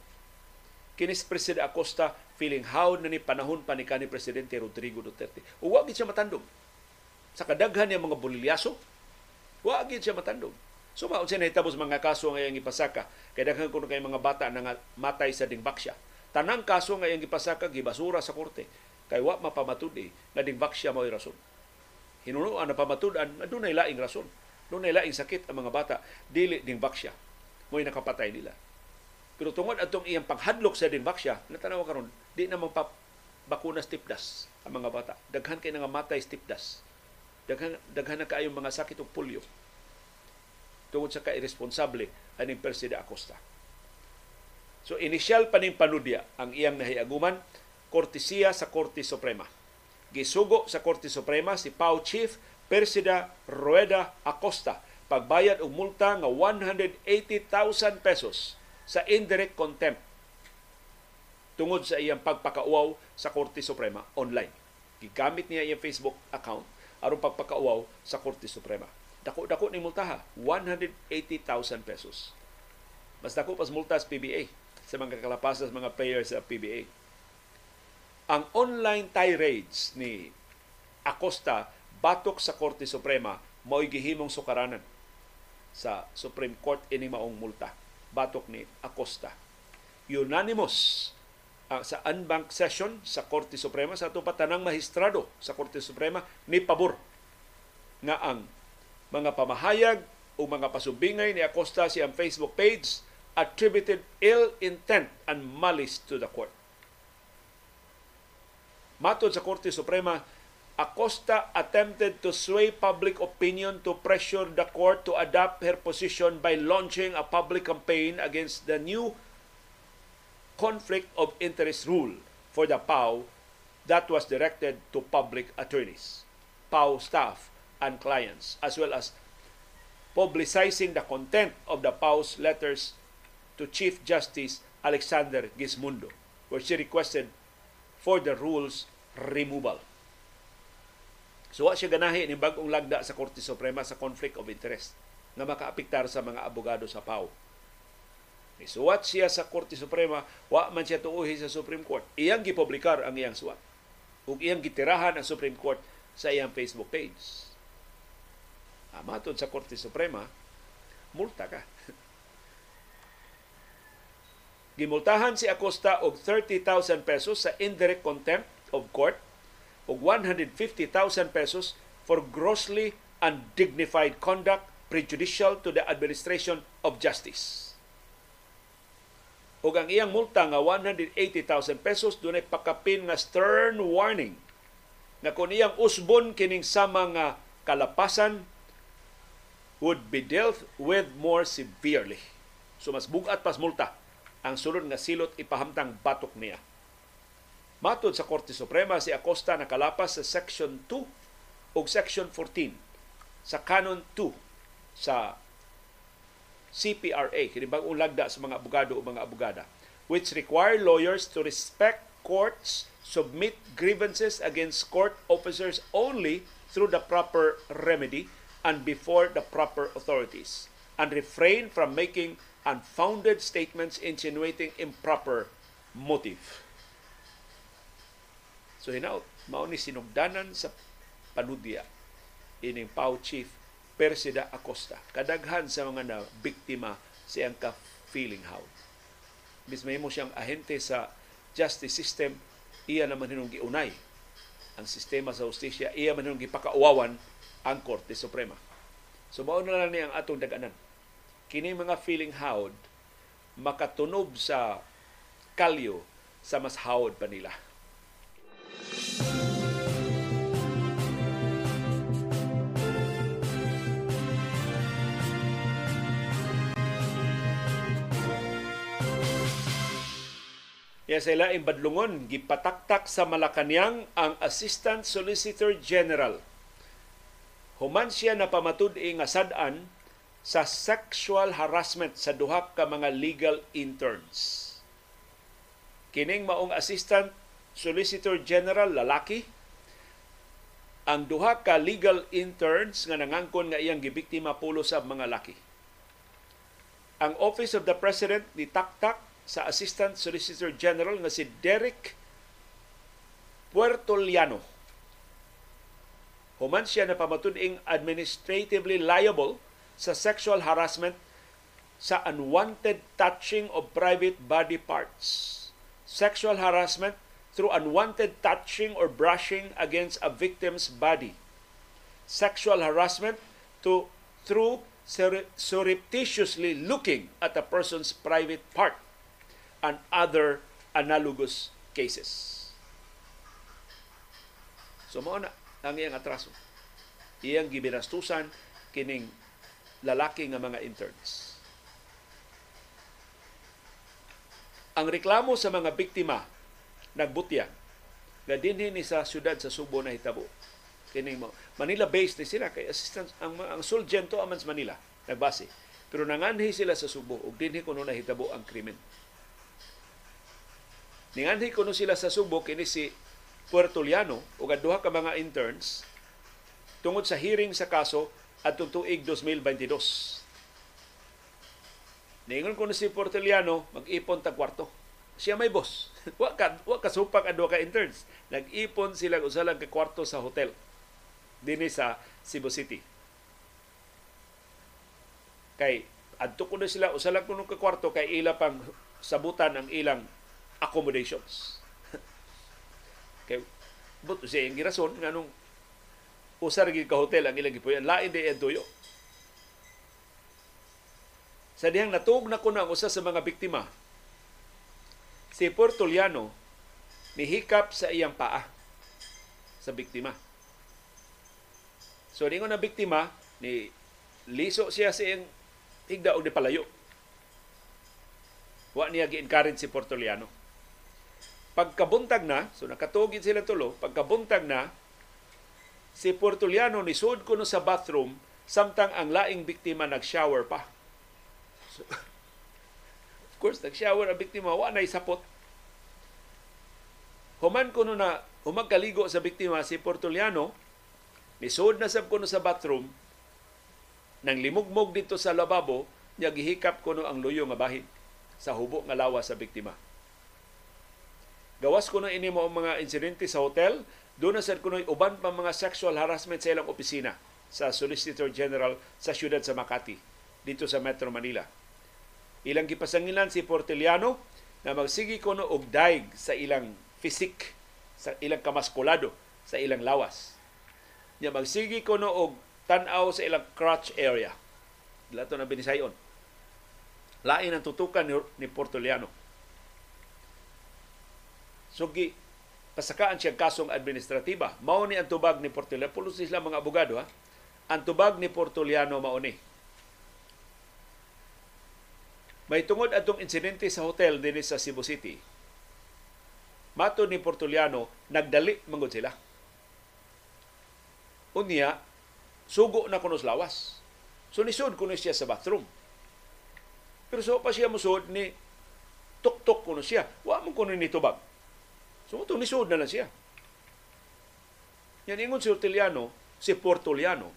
[SPEAKER 1] Kinis President Acosta feeling howd na ni panahon pa ni kanhi Presidente Rodrigo Duterte. Uwag siya matandog. Sa kadaghan niya mga bulilyaso, uwag siya matandog. So maun siya nahitabos mga kaso nga iyang ipasaka. Kaya daghan ko kay mga bata na matay sa dingbaksya tanang kaso nga iyang gipasaka gibasura sa korte kay wa mapamatudi nga dingbak siya mao rason. Hinunuan na pamatudan na dunay laing rason. Dunay laing sakit ang mga bata dili dingbak siya. Mo'y nakapatay nila. Pero tungod atong iyang paghadlok sa dingbak siya, natanaw karon di na magpa bakuna stipdas ang mga bata. Daghan kay nga matay stipdas. Daghan daghan na kaayong mga sakit og polio. Tungod sa ka-irresponsable aning Persida Acosta. So inisyal pa ning panudya ang iyang nahiaguman kortesiya sa Korte Suprema. Gisugo sa Korte Suprema si Pau Chief Persida Rueda Acosta pagbayad og multa nga 180,000 pesos sa indirect contempt tungod sa iyang pagpakauaw sa Korte Suprema online. Gigamit niya iyang Facebook account aron pagpakauaw sa Korte Suprema. Dako-dako ni multa ha, 180,000 pesos. Mas dako pas multa sa PBA sa mga kalapasas mga players sa PBA. Ang online tirades ni Acosta batok sa Korte Suprema mao'y gihimong sukaranan sa Supreme Court ini maong multa. Batok ni Acosta. Unanimous uh, sa unbank session sa Korte Suprema sa ato tanang mahistrado sa Korte Suprema ni pabor nga ang mga pamahayag o mga pasubingay ni Acosta siyang Facebook page attributed ill intent and malice to the court. Matod sa Korte Suprema, Acosta attempted to sway public opinion to pressure the court to adapt her position by launching a public campaign against the new conflict of interest rule for the PAO that was directed to public attorneys, PAO staff, and clients, as well as publicizing the content of the PAO's letters to Chief Justice Alexander Gismundo, where she requested for the rules removal. So wa siya ganahi ni bagong lagda sa Korte Suprema sa conflict of interest nga makaapektar sa mga abogado sa PAO. Isuwat siya sa Korte Suprema, wa man siya tuuhi sa Supreme Court. Iyang gipublikar ang iyang suwat. Ug iyang gitirahan ang Supreme Court sa iyang Facebook page. Ah, matod sa Korte Suprema, multa ka. Gimultahan si Acosta og 30,000 pesos sa indirect contempt of court ug 150,000 pesos for grossly undignified conduct prejudicial to the administration of justice. Ug ang iyang multa nga 180,000 pesos dunay pakapin nga stern warning nga kung iyang usbon kining sa mga kalapasan would be dealt with more severely. So mas bugat pas multa ang sulod nga silot ipahamtang batok niya. Matod sa Korte Suprema si Acosta nakalapas sa Section 2 o Section 14 sa Canon 2 sa CPRA, kini bagong lagda sa mga abogado o mga abogada, which require lawyers to respect courts, submit grievances against court officers only through the proper remedy and before the proper authorities, and refrain from making unfounded statements insinuating improper motive. So hinaut, mao ni sinugdanan sa panudya ining PAO Chief Persida Acosta. Kadaghan sa mga na biktima siyang ka feeling how. Bis mo siyang ahente sa justice system, iya naman hinong giunay ang sistema sa justisya, iya man hinong gipakauwawan ang Korte Suprema. So mao na lang ni ang atong daganan. Kini mga feeling howd makatunob sa kalyo sa mas hawd pa nila. Ya sila ang badlungon, gipataktak sa Malacanang ang Assistant Solicitor General. Human siya na pamatud nga sadan sa sexual harassment sa duha ka mga legal interns. Kining maong Assistant Solicitor General lalaki ang duha ka legal interns nga nangangkon nga iyang gibiktima pulo sa mga laki. Ang Office of the President ni taktak sa Assistant Solicitor General nga si Derek Puertoliano. Human siya na pamatuning administratively liable sa sexual harassment sa unwanted touching of private body parts. Sexual harassment through unwanted touching or brushing against a victim's body. Sexual harassment to through surreptitiously looking at a person's private part and other analogous cases. So mao na ang iyang atraso. Iyang gibinastusan kining lalaki nga mga interns. Ang reklamo sa mga biktima nagbutya nga dinhi ni sa syudad sa Subo na hitabo. Kining mo Manila based ni sila kay assistant ang ang Sulgento amans Manila nagbase. Pero nanganhi sila sa Subo ug dinhi kuno nahitabo ang krimen. Ninganhi kuno sila sa Subo kini si Puertoliano ug duha ka mga interns tungod sa hearing sa kaso atong tuig 2022. Ningon ko na si Porteliano, mag-ipon ta kwarto. Siya may boss. wa ka wa ka supak ka interns. Nag-ipon sila usa lang ka kwarto sa hotel dinhi sa Cebu City. Kay adto ko na sila usa lang kuno ka kwarto kay ila pang sabutan ang ilang accommodations. kay but siya yung girason nganong usar gid ka hotel ang ilang gipuyan lain di ang tuyo sa dihang natug na ko na ang usa sa mga biktima, si Portoliano nihikap sa iyang paa sa biktima. So ningon na biktima ni liso siya sa iyang higda og palayo. Wa niya gi-encourage si Portoliano. Pagkabuntag na, so nakatugid sila tulo, pagkabuntag na, si Portoliano ni sud kuno sa bathroom samtang ang laing biktima nag-shower pa So, of course, nag-shower ang biktima, wa na isapot. Human kuno na humagkaligo sa biktima si Portoliano, nisod na sab kuno sa bathroom, nang limugmog dito sa lababo, niya gihikap kuno ang luyo nga bahin sa hubo nga lawas sa biktima. Gawas kuno ini mo mga insidente sa hotel, doon na sad kuno uban pa mga sexual harassment sa ilang opisina sa Solicitor General sa siyudad sa Makati dito sa Metro Manila. Ilang gipasangilan si Porteliano na magsigi kuno og daig sa ilang fisik, sa ilang kamaskulado, sa ilang lawas. Nya magsigi kuno og tan-aw sa ilang crotch area. Lato na binisayon. Lain ang tutukan ni, ni Porteliano. So, gi, pasakaan siya kasong administratiba. Mao ni ang tubag ni Porteliano. Pulos sila mga abogado ha. Ang tubag ni Porteliano mao ni may tungod atong insidente sa hotel din sa Cebu City. Mato ni Portuliano, nagdali mangod sila. Unya, sugo na kuno lawas. So nisod kuno siya sa bathroom. Pero so pa siya musod ni tuk-tuk kuno siya. Wa mo kuno ni tubag. So ito nisod na lang siya. Yan ingon si Portuliano, si Portuliano,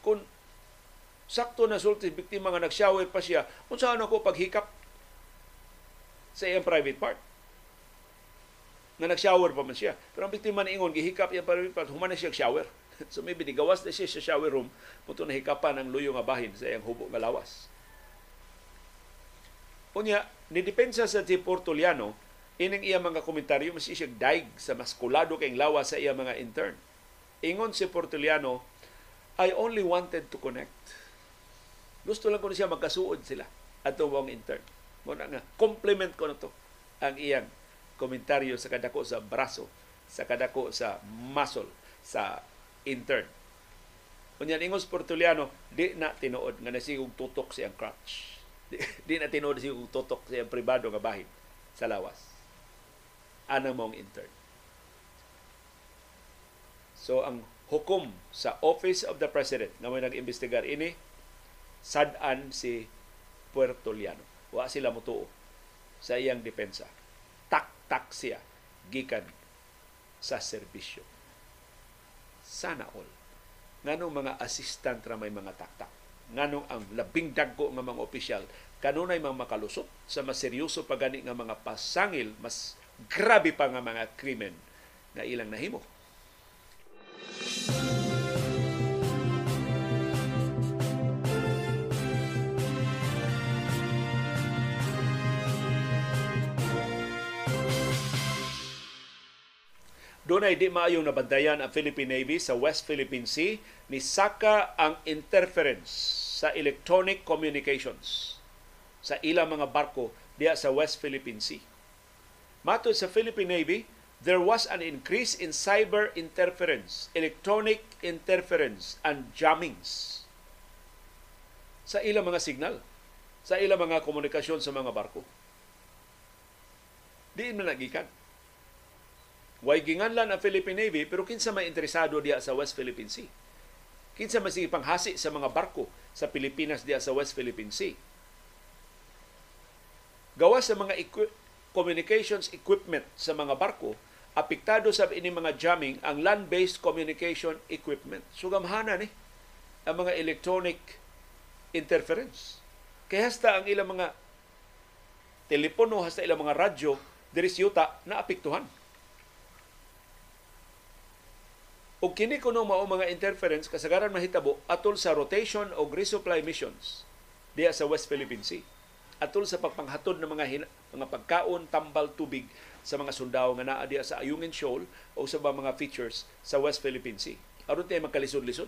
[SPEAKER 1] kung sakto na sulti biktima nga nag-shower pa siya, unsa ako paghikap sa iyang private part. Na nag-shower pa man siya. Pero ang biktima ni ingon gihikap iyang private part, human na siya shower. so maybe di gawas na siya sa shower room, muto na hikapan ang luyo nga sa iyang hubo nga lawas. Unya, ni depensa sa si Portoliano, ining iya mga komentaryo mas siya daig sa maskulado kay lawas sa iya mga intern. Ingon si Portoliano, I only wanted to connect gusto lang ko na siya magkasuod sila at mong intern. Muna nga, compliment ko na to ang iyang komentaryo sa kadako sa braso, sa kadako sa muscle, sa intern. Kunyan ingos Portuliano, di na tinuod nga nasigog tutok siyang crutch. Di, di na tinuod sigog tutok siyang pribado nga bahin sa lawas. Ana mong intern. So ang hukom sa Office of the President nga may nag-imbestigar ini sad-an si Puertoliano. Wa sila mutuo sa iyang depensa. Tak-tak siya gikan sa serbisyo. Sana all. Nganong mga assistant ra may mga taktak. Nganong ang labing dagko nga mga opisyal kanunay mga makalusot sa mas seryoso pa gani nga mga pasangil, mas grabe pa nga mga krimen na ilang nahimo. Doon ay di maayong nabantayan ang Philippine Navy sa West Philippine Sea ni saka ang interference sa electronic communications sa ilang mga barko diya sa West Philippine Sea. Matod sa Philippine Navy, there was an increase in cyber interference, electronic interference, and jammings sa ilang mga signal, sa ilang mga komunikasyon sa mga barko. Di na nagikan Way ginganlan ang Philippine Navy pero kinsa may interesado diya sa West Philippine Sea. Kinsa may sige sa mga barko sa Pilipinas diya sa West Philippine Sea. Gawa sa mga equi- communications equipment sa mga barko, apektado sa ini mga jamming ang land-based communication equipment. Sugamhana ni ang mga electronic interference. Kaya hasta ang ilang mga telepono, hasta ilang mga radyo, diri yuta na apektuhan O kini kuno mao mga interference kasagaran mahitabo atol sa rotation o resupply missions diya sa West Philippine Sea. Atol sa pagpanghatod ng mga hina, mga pagkaon, tambal, tubig sa mga sundao nga naa diya sa Ayungin Shoal o sa mga features sa West Philippine Sea. Aron tayo magkalisod-lisod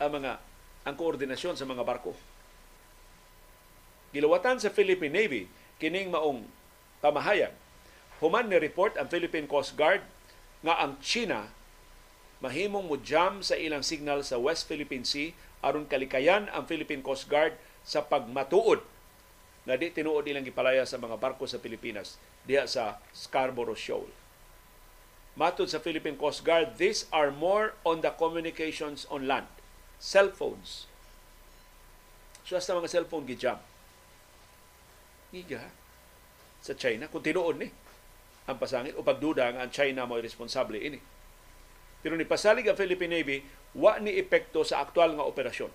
[SPEAKER 1] ang mga ang koordinasyon sa mga barko. Gilawatan sa Philippine Navy kining maong pamahayag. Human ni report ang Philippine Coast Guard nga ang China mahimong mo jam sa ilang signal sa West Philippine Sea aron kalikayan ang Philippine Coast Guard sa pagmatuod na di tinuod ilang gipalaya sa mga barko sa Pilipinas diha sa Scarborough Shoal. Matod sa Philippine Coast Guard, these are more on the communications on land. Cell phones. So hasta mga cellphone gi-jam. Giga sa China kung tinuod ni ang pasangit o pagduda nga ang China mo responsable ini pero ni pasalig ang Philippine Navy, wa ni epekto sa aktual nga operasyon.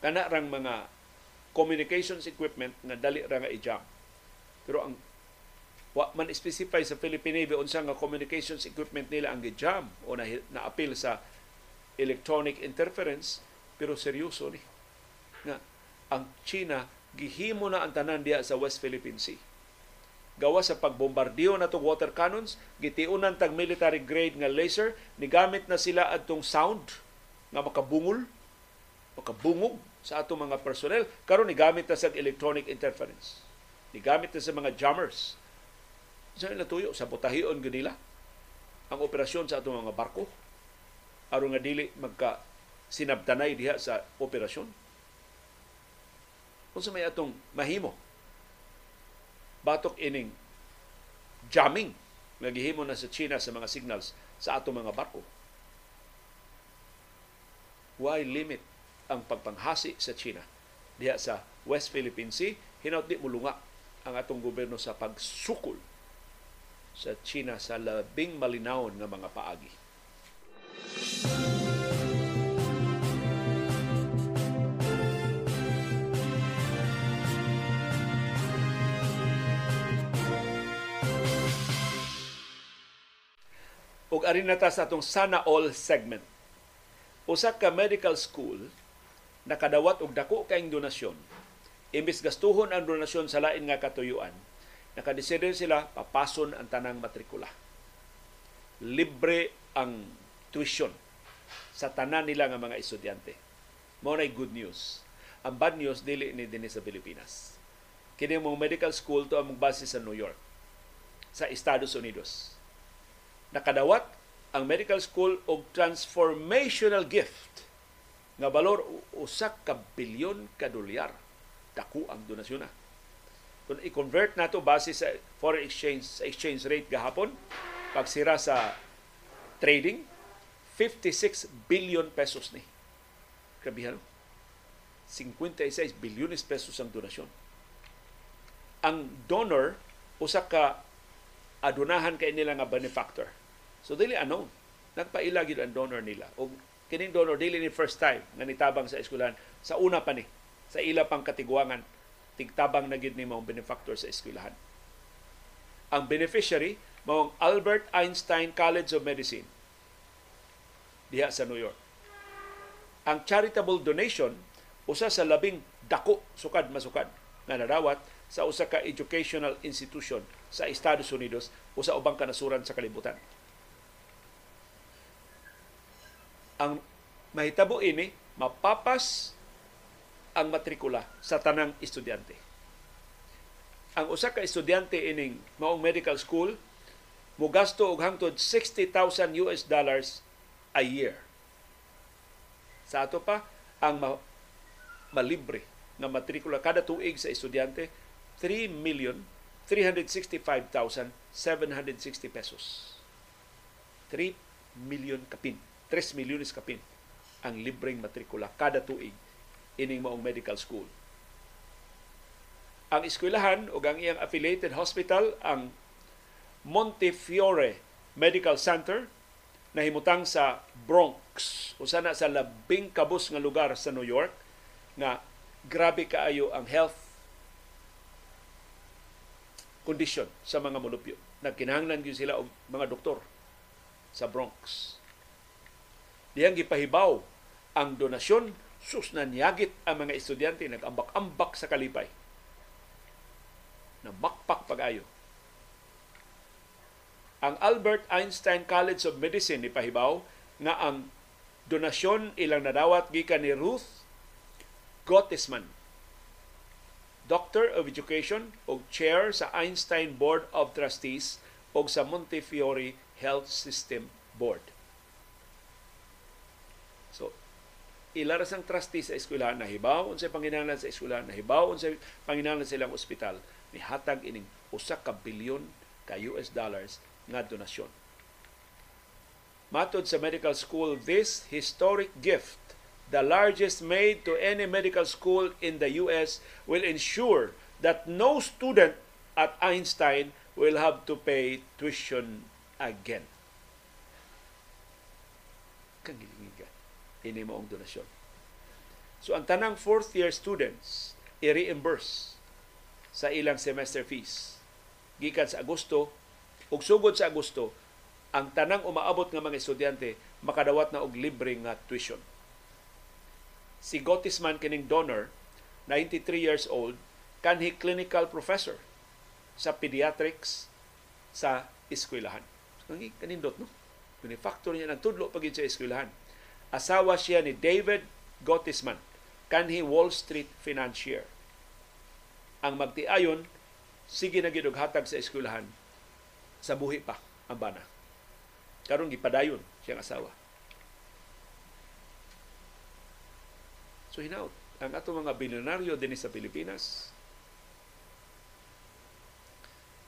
[SPEAKER 1] Kana rang mga communications equipment nga dali ra nga i-jam. Pero ang wa man specify sa Philippine Navy unsa nga communications equipment nila ang gijam o na, na-appeal sa electronic interference pero seryoso ni. Nga ang China gihimo na ang tanan diya sa West Philippine Sea. Gawa sa pagbombardiyo na tong water cannons gitiunan tag military grade nga laser nigamit na sila adtong sound nga makabungol makabungog sa atong mga personnel karon ni gamit na sa electronic interference. Nigamit na sa mga jammers. Sa natuyo sa butahion gud nila ang operasyon sa atong mga barko. Aron nga dili magka sinabtanay diha sa operasyon. Unsa may atong mahimo? Batok ining jamming nagihimo na sa China sa mga signals sa atong mga barko. Why limit ang pagpanghasi sa China diha sa West Philippine Sea hinaut di mulunga ang atong gobyerno sa pagsukol sa China sa labing malinawon nga mga paagi. ug arin na ta sa atong sana all segment. Usa ka medical school nakadawat og dako kaayong donasyon. Imbis gastuhon ang donasyon sa lain nga katuyuan, nakadesider sila papason ang tanang matrikula. Libre ang tuition sa tanan nila nga mga estudyante. Mao good news. Ang bad news dili ni dinhi sa Pilipinas. Kini mong medical school to ang base sa New York sa Estados Unidos nakadawat ang medical school og transformational gift nga balor usak ka bilyon ka dolyar dako ang donasyon na. Kung i-convert nato base sa foreign exchange sa exchange rate gahapon pagsira sa trading 56 billion pesos ni. Grabe 56 bilyones pesos ang donasyon. Ang donor usa ka adunahan kay nila nga benefactor. So dili ano, nagpaila gyud ang donor nila. Og kining donor dili ni first time nga nitabang sa eskwelahan. Sa una pa ni sa ila pang katiguangan tigtabang na gid ni mao benefactor sa eskwelahan. Ang beneficiary mao Albert Einstein College of Medicine diha sa New York. Ang charitable donation usa sa labing dako sukad masukad nga nadawat sa usa ka educational institution sa Estados Unidos usa ubang kanasuran sa kalibutan. Ang mahitabo ini mapapas ang matrikula sa tanang estudyante. Ang usa ka estudyante ining maong medical school mo gasto og hangtod 60,000 US dollars a year. Sa ato pa ang ma- malibre nga matrikula kada tuig sa estudyante 3 million 365,760 pesos. 3 million kapin 3 milyones kapin ang libreng matrikula kada tuig ining maong medical school. Ang eskwelahan o ang iyang affiliated hospital ang Montefiore Medical Center na himutang sa Bronx usa na sa labing kabus nga lugar sa New York nga grabe kaayo ang health condition sa mga monopyo. Nagkinahanglan gyud sila og mga doktor sa Bronx diyang gipahibaw ang donasyon sus na ang mga estudyante nagambak-ambak sa kalipay na bakpak pag-ayo ang Albert Einstein College of Medicine ni pahibaw nga ang donasyon ilang nadawat gikan ni Ruth Gottesman Doctor of Education o Chair sa Einstein Board of Trustees o sa Montefiore Health System Board. Ilaras ang trustee sa eskwelahan nahibaw unsay panginahanglan sa eskwelahan nahibaw unsay panginahanglan silang ospital ni hatag ining usa ka bilyon ka US dollars nga donasyon. Matod sa medical school, this historic gift, the largest made to any medical school in the US, will ensure that no student at Einstein will have to pay tuition again. Kangilingigan ini maong donasyon. So ang tanang fourth year students i-reimburse sa ilang semester fees gikan sa Agosto ug sugod sa Agosto ang tanang umaabot nga mga estudyante makadawat na og libre nga tuition. Si Gotisman kining donor, 93 years old, kanhi clinical professor sa pediatrics sa eskwelahan. Kangi kanindot no. Kuni factor niya nagtudlo pagid sa eskwelahan. Asawa siya ni David Gotisman, kanhi Wall Street financier. Ang magtiayon sige na gid hatag sa eskwelahan sa buhi pa ang bana. Karon gipadayon siyang asawa. So hinaut ang ato mga bilyonaryo din sa Pilipinas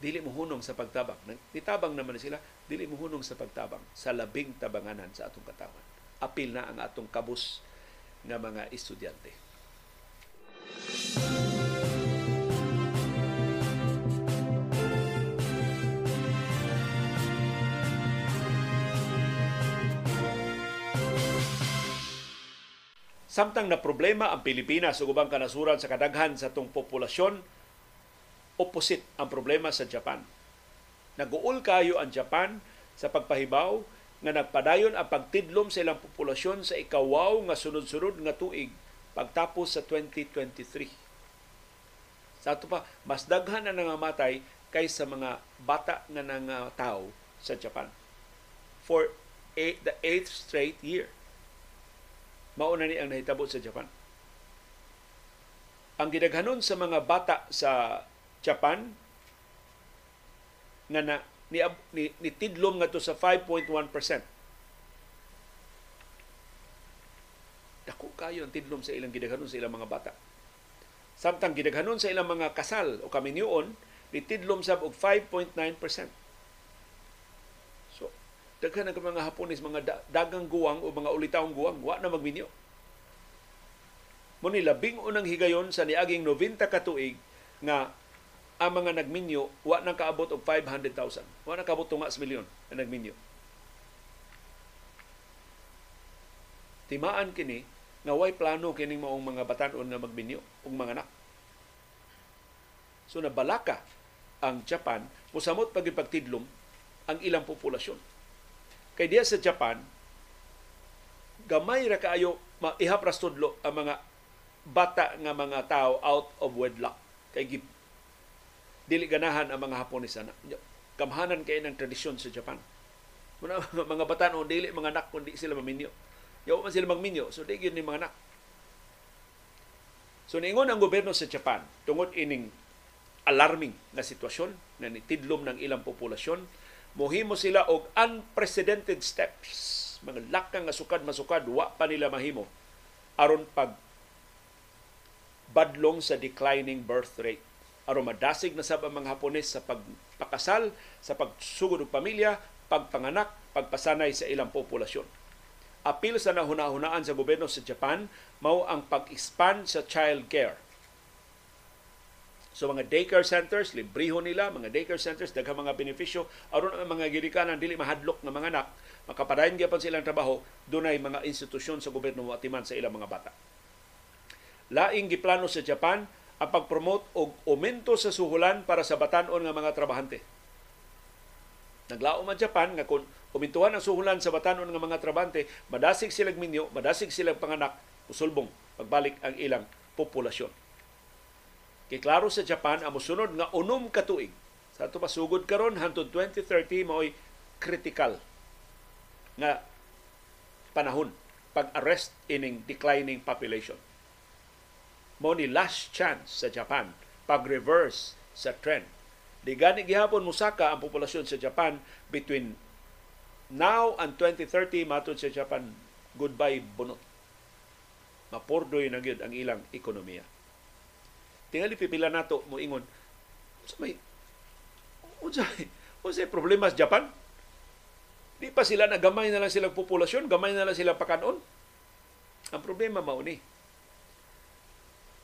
[SPEAKER 1] dili mo hunong sa pagtabang. Nitabang naman sila, dili mo hunong sa pagtabang sa labing tabanganan sa atong katawan. Apil na ang atong kabus nga mga estudyante. Samtang na problema ang Pilipinas ug ubang kanasuran sa kadaghan sa atong populasyon, opposite ang problema sa Japan. Naguol kayo ang Japan sa pagpahibaw nga nagpadayon ang pagtidlom sa ilang populasyon sa ikawaw nga sunod-sunod nga tuig pagtapos sa 2023. Sa ato pa, mas daghan na nangamatay kaysa mga bata nga nangatao sa Japan for eight, the eighth straight year. Mauna ni ang nahitabo sa Japan. Ang gidaghanon sa mga bata sa Japan nga na ni, ni, ni tidlom nga to sa 5.1%. Dako kayo ang tidlom sa ilang gidaghanon sa ilang mga bata. Samtang gidaghanon sa ilang mga kasal o kaminyoon, ni tidlom sab og 5.9%. So, daghan ang mga Hapones, mga dagang guwang o mga ulitawong guwang, wa na magminyo. Muni labing unang higayon sa niaging 90 ka tuig nga ang mga nagminyo wa nang kaabot og 500,000. Wa nang kaabot tunga sa milyon ang nagminyo. Timaan kini nga way plano kining maong mga batan-on nga magminyo og mga anak. So nabalaka ang Japan musamot pagipagtidlom ang ilang populasyon. Kay diya sa Japan gamay ra kaayo maihapras tudlo ang mga bata nga mga tao out of wedlock kay dili ganahan ang mga Hapones ana kamhanan kay ng tradisyon sa Japan. Muna, mga bata no dili mga anak kundi sila maminyo. Yaw man sila magminyo so di gyud ni mga anak. So niingon ang gobyerno sa Japan tungod ining alarming na sitwasyon na nitidlom ng ilang populasyon. Mohimo sila og unprecedented steps. Mga lakang nga sukad masukad wa pa nila mahimo aron pag badlong sa declining birth rate. Aron madasig na sab ang mga Hapones sa pagpakasal, sa pagsugod og pamilya, pagpanganak, pagpasanay sa ilang populasyon. Apil sa nahuna-hunaan sa gobyerno sa Japan mao ang pag-expand sa child care. So mga daycare centers, libriho nila, mga daycare centers, daghang mga benepisyo, aron ang mga gidikanan dili mahadlok ng mga anak, makapadayon gyapon silang trabaho, dunay mga institusyon sa gobyerno mo atiman sa ilang mga bata. Laing giplano sa Japan ang pag-promote og aumento sa suhulan para sa batanon nga mga trabahante. Naglao man Japan nga kung umintuhan ang suhulan sa batanon nga mga trabahante, madasig silang minyo, madasig silang panganak, usulbong pagbalik ang ilang populasyon. Kay klaro sa Japan ang musunod nga unom ka tuig. Sa ato pasugod karon hangtod 2030 mao'y critical nga panahon pag-arrest ining declining population mo ni last chance sa Japan pag-reverse sa trend. Di gani gihapon musaka ang populasyon sa Japan between now and 2030 matod sa Japan goodbye bunot. Mapurdoy na gyud ang ilang ekonomiya. Tingali pipila nato mo ingon sa may unsay unsay problema sa Japan? Di pa sila nagamay na lang silang populasyon, gamay na lang sila pakanon. Ang problema mao ni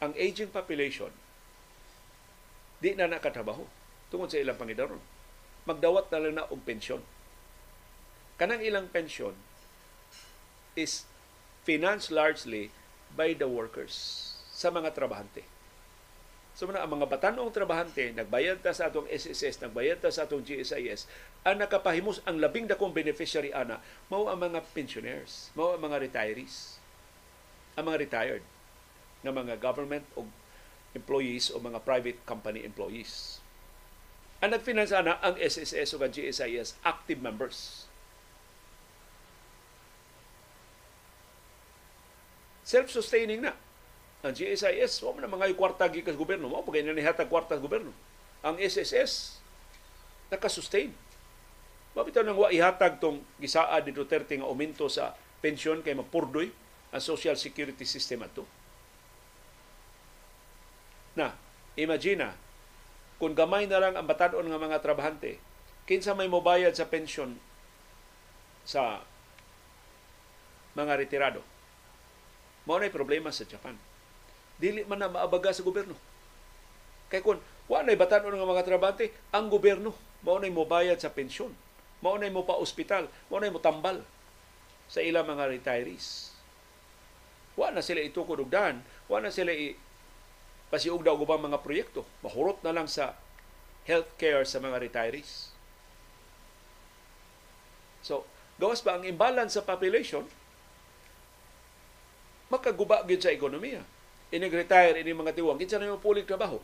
[SPEAKER 1] ang aging population di na nakatrabaho tungod sa ilang pangidaron. Magdawat na lang na og pensyon. Kanang ilang pensyon is financed largely by the workers sa mga trabahante. So na ang mga batanong trabahante, nagbayad ta sa atong SSS, nagbayad ta sa atong GSIS, ang nakapahimos ang labing dakong beneficiary ana mao ang mga pensioners, mao ang mga retirees, ang mga retired nga mga government o employees o mga private company employees. Ang nagfinance ana ang SSS o ang GSIS active members. Self-sustaining na ang GSIS, wala na mga kwarta gikas gobyerno. Mo pagay na nihatag kwarta gobyerno. Ang SSS, nakasustain. Mabitaw nang wa ihatag tong gisaa ni Duterte nga aumento sa pensyon kay mapurdoy ang social security system ato. Na, imagine kung gamay na lang ang batanon nga mga trabahante, kinsa may mobayad sa pensyon sa mga retirado. Mao na problema sa Japan dili man na maabaga sa gobyerno. Kay kun wa nay batan-on nga mga trabante, ang gobyerno mao nay mobayad sa pensyon. Mao nay mo pa ospital, mao nay mo tambal sa ilang mga retirees. Wa na sila itukod og wa na sila i pasiug daw ubang mga proyekto. Mahurot na lang sa healthcare sa mga retirees. So, gawas ba ang imbalance sa population, makaguba gyud sa ekonomiya inig-retire ini mga tiwang, kinsa na yung pulig trabaho.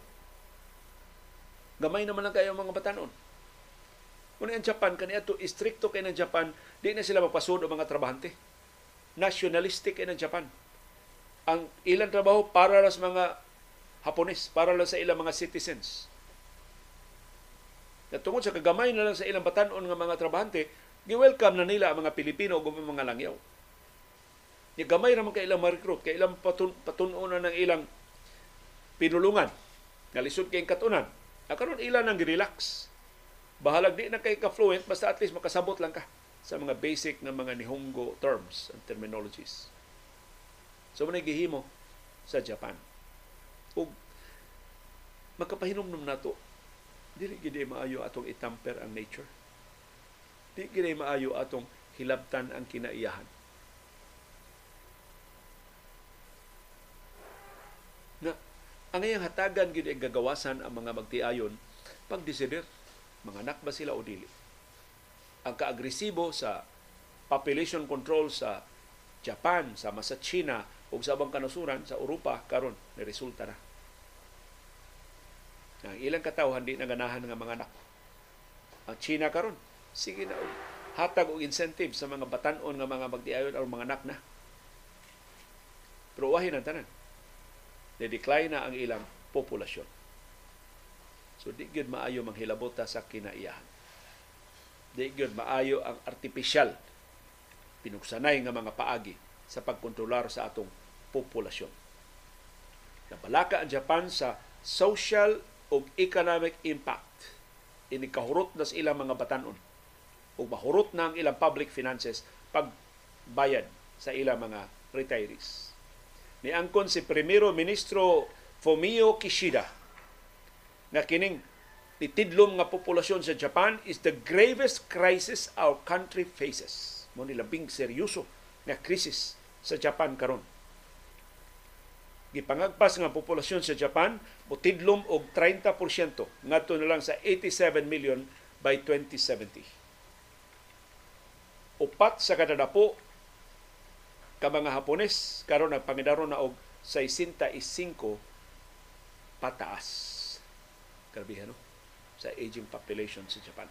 [SPEAKER 1] Gamay naman lang kayo mga batanon. Muna ang Japan, kaniya to istrikto kay ng Japan, di na sila mapasod ang mga trabahante. Nationalistic kay ng Japan. Ang ilang trabaho para sa mga Hapones, para lang sa ilang mga citizens. At tungkol sa kagamay na lang sa ilang batanon nga mga trabahante, gi-welcome na nila ang mga Pilipino o mga langyaw. Ni gamay naman kay ilang ma-recruit, kay ilang patun patununan ng ilang pinulungan. Nga lisod kay katunan. Nakaroon ilan nang relax. Bahalag di na kay ka-fluent, basta at least makasabot lang ka sa mga basic na mga Nihongo terms and terminologies. So, manay gihimo sa Japan. Ug magkapahinom na to, dili gid maayo atong itamper ang nature. Di gid maayo atong hilabtan ang kinaiyahan Ang iyang hatagan gid gagawasan ang mga magtiayon pagdesider mga anak ba sila o dili. Ang kaagresibo sa population control sa Japan, sama sa China ug sa abang kanasuran sa Europa karon ni resulta na. Ang ilang katawhan di naganahan nga mga anak. Ang China karon sige na hatag og incentive sa mga batanon nga mga magtiayon o mga anak na. Pero wahin ang tanan ni-decline na ang ilang populasyon. So di gyud maayo manghilabota sa kinaiyahan. Di gyud maayo ang artificial pinugsanay nga mga paagi sa pagkontrolar sa atong populasyon. Nabalaka ang Japan sa social ug economic impact. Ini kahurot na sa ilang mga batanon ug mahurot na ang ilang public finances pagbayad sa ilang mga retirees ni angkon si Primero Ministro Fumio Kishida nga kining titidlom nga populasyon sa Japan is the gravest crisis our country faces. Mo ni labing seryoso nga krisis sa Japan karon. Gipangagpas nga populasyon sa Japan mutidlom og 30% ngadto na lang sa 87 million by 2070. Upat sa kada dapo ka mga Hapones karon nagpangidaron na og 65 pataas. Grabe no? Sa aging population sa Japan.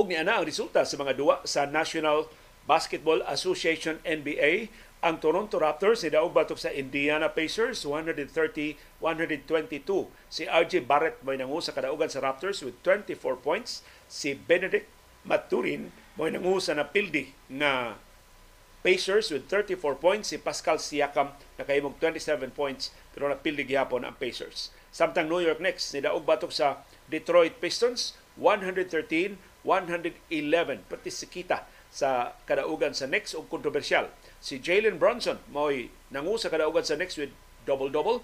[SPEAKER 1] Og ni ana ang resulta sa mga duwa sa National Basketball Association NBA. Ang Toronto Raptors ni batok sa Indiana Pacers 130-122. Si RJ Barrett may nangu sa kadaugan sa Raptors with 24 points. Si Benedict Maturin may nangu sa napildi na Pacers with 34 points. Si Pascal Siakam nakahimog 27 points pero napildi gihapon ang Pacers. Samtang New York Knicks nidaog batok sa Detroit Pistons 113 111 patisikita sa kadaugan sa Knicks og kontrobersyal. Si Jalen Bronson mao'y nangu sa kadaugan sa Knicks with double-double,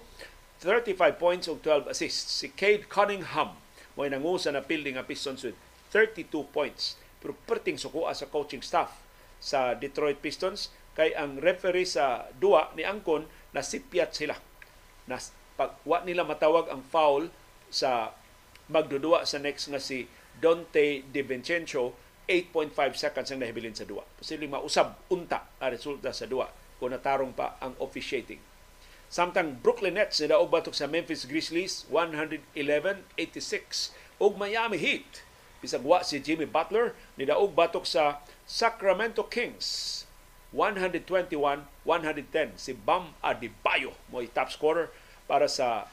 [SPEAKER 1] 35 points og 12 assists. Si Cade Cunningham mo'y nangu sa napildi nga Pistons with 32 points. Pero perting sukuha sa coaching staff sa Detroit Pistons kay ang referee sa duwa ni Angkon na nasipyat sila. Nas, pag, nila matawag ang foul sa magdudua sa next nga si Dante Di Vincenzo 8.5 seconds ang nahibilin sa duwa. Posibleng mausab unta ang resulta sa duwa kung natarong pa ang officiating. Samtang Brooklyn Nets ni daog batok sa Memphis Grizzlies 111-86 ug Miami Heat bisag wa si Jimmy Butler ni batok sa Sacramento Kings 121-110 si Bam Adebayo mo top scorer para sa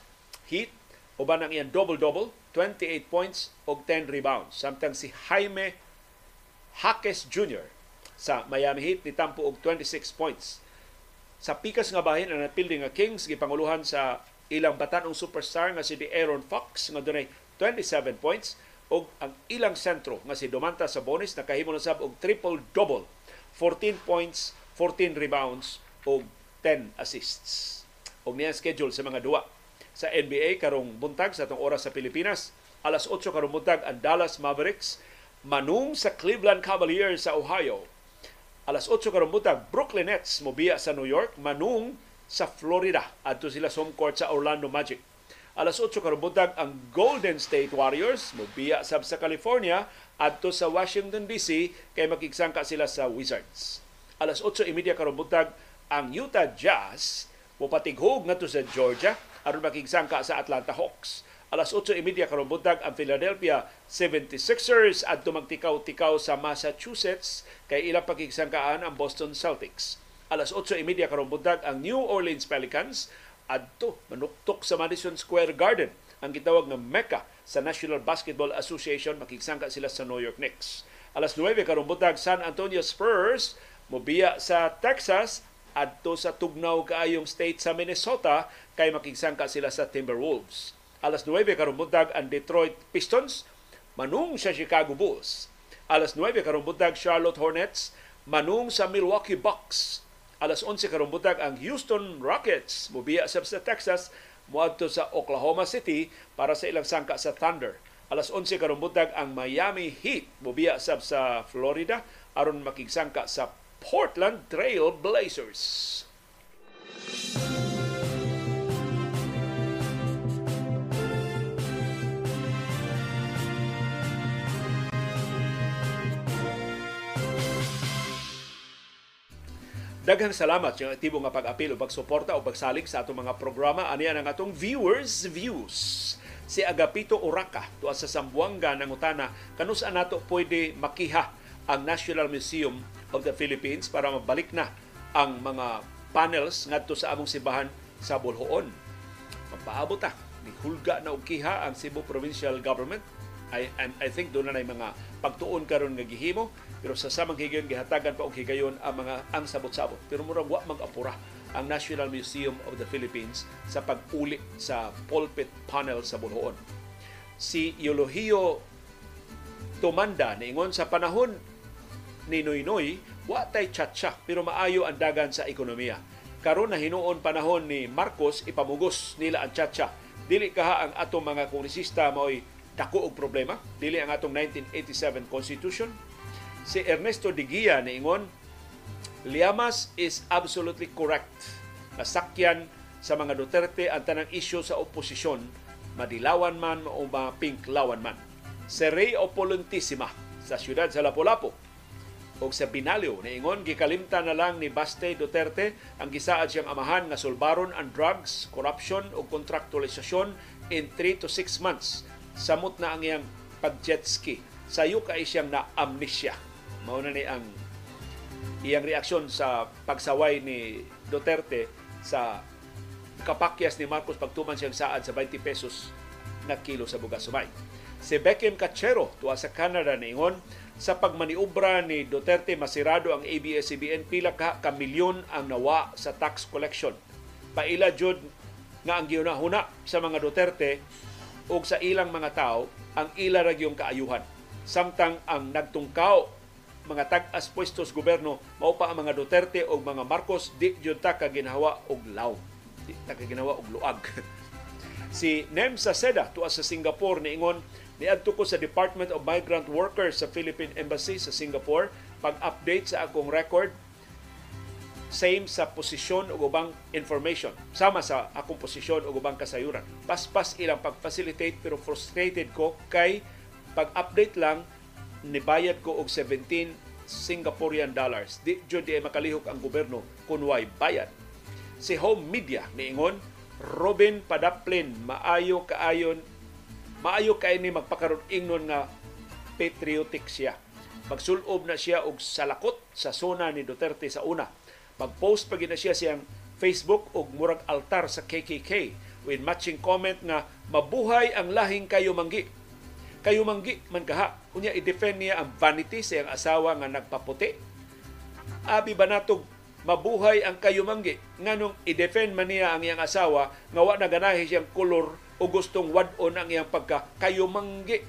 [SPEAKER 1] Heat uban ang iyang double-double 28 points ug 10 rebounds. Samtang si Jaime Jaques Jr. sa Miami Heat ni tampo og 26 points. Sa pikas nga bahin ang napildi nga Kings gipanguluhan sa ilang batanong superstar nga si Aaron Fox nga dunay 27 points ug ang ilang sentro nga si Domantas Sabonis nakahimo na sab og triple double 14 points 14 rebounds ug 10 assists. Ug niya schedule sa mga duwa sa NBA karong buntag sa atong oras sa Pilipinas alas 8 karong buntag ang Dallas Mavericks manung sa Cleveland Cavaliers sa Ohio. Alas 8 karong butag Brooklyn Nets mobiya sa New York manung sa Florida. Adto sila sa home court sa Orlando Magic. Alas 8 karong butag ang Golden State Warriors mobiya sab sa California adto sa Washington DC kay makigsangka sila sa Wizards. Alas 8:30 karong butag ang Utah Jazz mopatighog ngadto sa Georgia aron makigsangka sa Atlanta Hawks alas 8.30 karong buntag ang Philadelphia 76ers at magtikaw-tikaw sa Massachusetts kay ilang pakigsangkaan ang Boston Celtics. Alas 8.30 karong buntag ang New Orleans Pelicans adto manuktok sa Madison Square Garden ang gitawag nga Mecca sa National Basketball Association makigsangka sila sa New York Knicks. Alas 9 karong buntag San Antonio Spurs mobiya sa Texas adto sa tugnaw kaayong state sa Minnesota kay makigsangka sila sa Timberwolves alas 9 karong buntag ang Detroit Pistons manung sa Chicago Bulls. Alas 9 karong buntag Charlotte Hornets manung sa Milwaukee Bucks. Alas 11 karong buntag ang Houston Rockets mobiya sa Texas moadto sa Oklahoma City para sa ilang sangka sa Thunder. Alas 11 karong buntag ang Miami Heat mobiya sab sa Florida aron makigsangka sa Portland Trail Blazers. Daghang salamat sa aktibo nga pag-apil o pagsuporta o pagsalig sa atong mga programa. Ani ang atong viewers views. Si Agapito Uraka tuwa sa Sambuanga ng Utana kanus nato pwede makiha ang National Museum of the Philippines para mabalik na ang mga panels ngadto sa among sibahan sa Bulhoon. Magpaabot ta ni hulga na og kiha ang Cebu Provincial Government. I, and I think doon na mga pagtuon karon nga gihimo pero sa samang higayon gihatagan pa og higayon ang mga ang sabot-sabot. Pero murag wa mag-apura ang National Museum of the Philippines sa pag-uli sa pulpit panel sa Bulhoon. Si Eulogio Tumanda niingon sa panahon ni Noynoy, wa tay chatcha pero maayo ang dagan sa ekonomiya. Karon na hinuon panahon ni Marcos ipamugos nila ang chatcha. Dili kaha ang atong mga kongresista mao'y dako og problema. Dili ang atong 1987 Constitution si Ernesto Diguia niingon, Liamas is absolutely correct. Nasakyan sa mga Duterte ang tanang isyu sa oposisyon, madilawan man o mapinklawan man. Si Rey Opulentissima sa siyudad sa Lapu-Lapu o sa Binalyo niingon gikalimta na lang ni Baste Duterte ang gisaad siyang amahan nga sulbaron ang drugs, corruption o kontraktualisasyon in 3 to 6 months. Samot na ang iyang pag-jet ski. Sayo kay siyang na amnesia mao na ni ang iyang reaksyon sa pagsaway ni Duterte sa kapakyas ni Marcos pagtuman siyang saad sa 20 pesos na kilo sa bugas sumay. Si Beckham Cachero tuwa sa Canada niingon sa pagmaniubra ni Duterte masirado ang ABS-CBN pila ka ka milyon ang nawa sa tax collection. Paila jud nga ang gihunahuna sa mga Duterte o sa ilang mga tao ang ila ragyong kaayuhan. Samtang ang nagtungkaw mga tag-as pwestos gobyerno mao pa ang mga Duterte o mga Marcos di jud ta ka ginawa og law di ta ka ginawa og luag Si Nem Saceda tuwa sa Singapore niingon niadto ko sa Department of Migrant Workers sa Philippine Embassy sa Singapore pag-update sa akong record same sa posisyon o ubang information. Sama sa akong posisyon o ubang kasayuran. Paspas ilang pag-facilitate pero frustrated ko kay pag-update lang nibayad ko og 17 Singaporean dollars. Di jud di makalihok ang gobyerno kun way bayad. Si Home Media niingon Robin Padaplin maayo kaayon maayo kay ni magpakaron ingnon nga patriotic siya. Magsulob na siya og salakot sa zona ni Duterte sa una. Pag-post pa na siya siyang Facebook og murag altar sa KKK with matching comment nga mabuhay ang lahing kayo manggi. Kayo manggi man kaha. Unya i-defend niya ang vanity sa iyang asawa nga nagpaputi. Abi ba natog mabuhay ang kayumanggi nganong i-defend man niya ang iyang asawa nga wa na ganahi siyang kolor o gustong wad-on ang iyang pagka kayumanggi.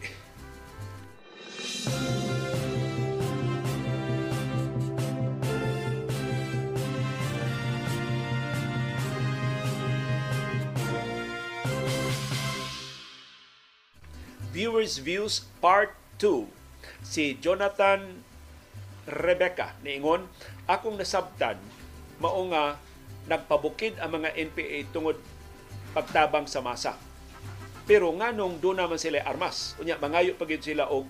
[SPEAKER 1] Viewers Views Part 2. Si Jonathan Rebecca niingon, akong nasabtan mao nga nagpabukid ang mga NPA tungod pagtabang sa masa. Pero nganong do naman sila armas. Unya mangayo pagid sila og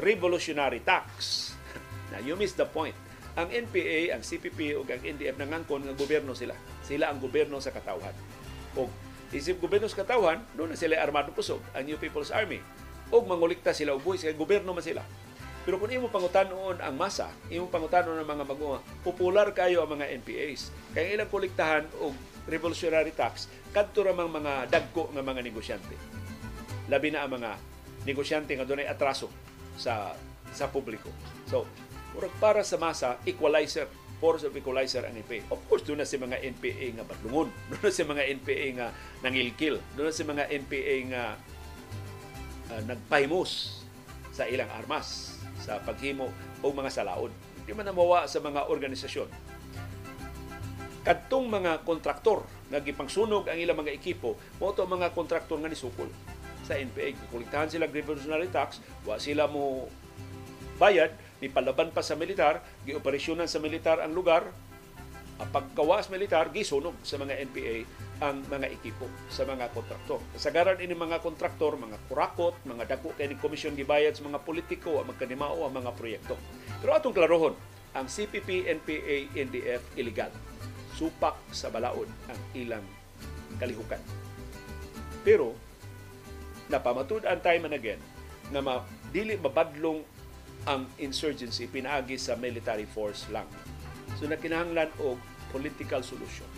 [SPEAKER 1] revolutionary tax. na you miss the point. Ang NPA, ang CPP ug ang NDF nangangkon nga gobyerno sila. Sila ang gobyerno sa katawhan. Og isip gobyerno sa katawhan, doon na sila armado pusog, ang New People's Army. Og mangulikta sila og buhis kay gobyerno man sila. Pero kung imo pangutanon ang masa, imo pangutanon ang mga magunga, popular kayo ang mga NPAs. Kaya ilang kolektahan og revolutionary tax kadto ra mga dagko nga mga negosyante. Labi na ang mga negosyante nga dunay atraso sa sa publiko. So, para sa masa equalizer force of equalizer ang NPA. Of course, doon na si mga NPA nga badlungon. Doon na si mga NPA nga nangilkil. Doon na si mga NPA nga uh, nagpahimos sa ilang armas sa paghimo o mga salaod. Hindi man namawa sa mga organisasyon. Kadtong mga kontraktor nga gipangsunog ang ilang mga ekipo, mo to mga kontraktor nga nisukol sa NPA. Kuliktahan sila revolutionary tax, wa sila mo bayad, ni palaban pa sa militar, gioperasyonan sa militar ang lugar, ang pagkawas militar, gisunog sa mga NPA ang mga ekipo sa mga kontraktor. Kasagaran ini mga kontraktor, mga kurakot, mga dako kay ni komisyon gibayad sa mga politiko, ang magkanimao ang mga proyekto. Pero atong klarohon, ang CPP, NPA, NDF illegal. Supak sa balaod ang ilang kalihukan. Pero napamatud ang time and again na ma, dili mabadlong ang insurgency pinaagi sa military force lang. So nakinahanglan og political solution.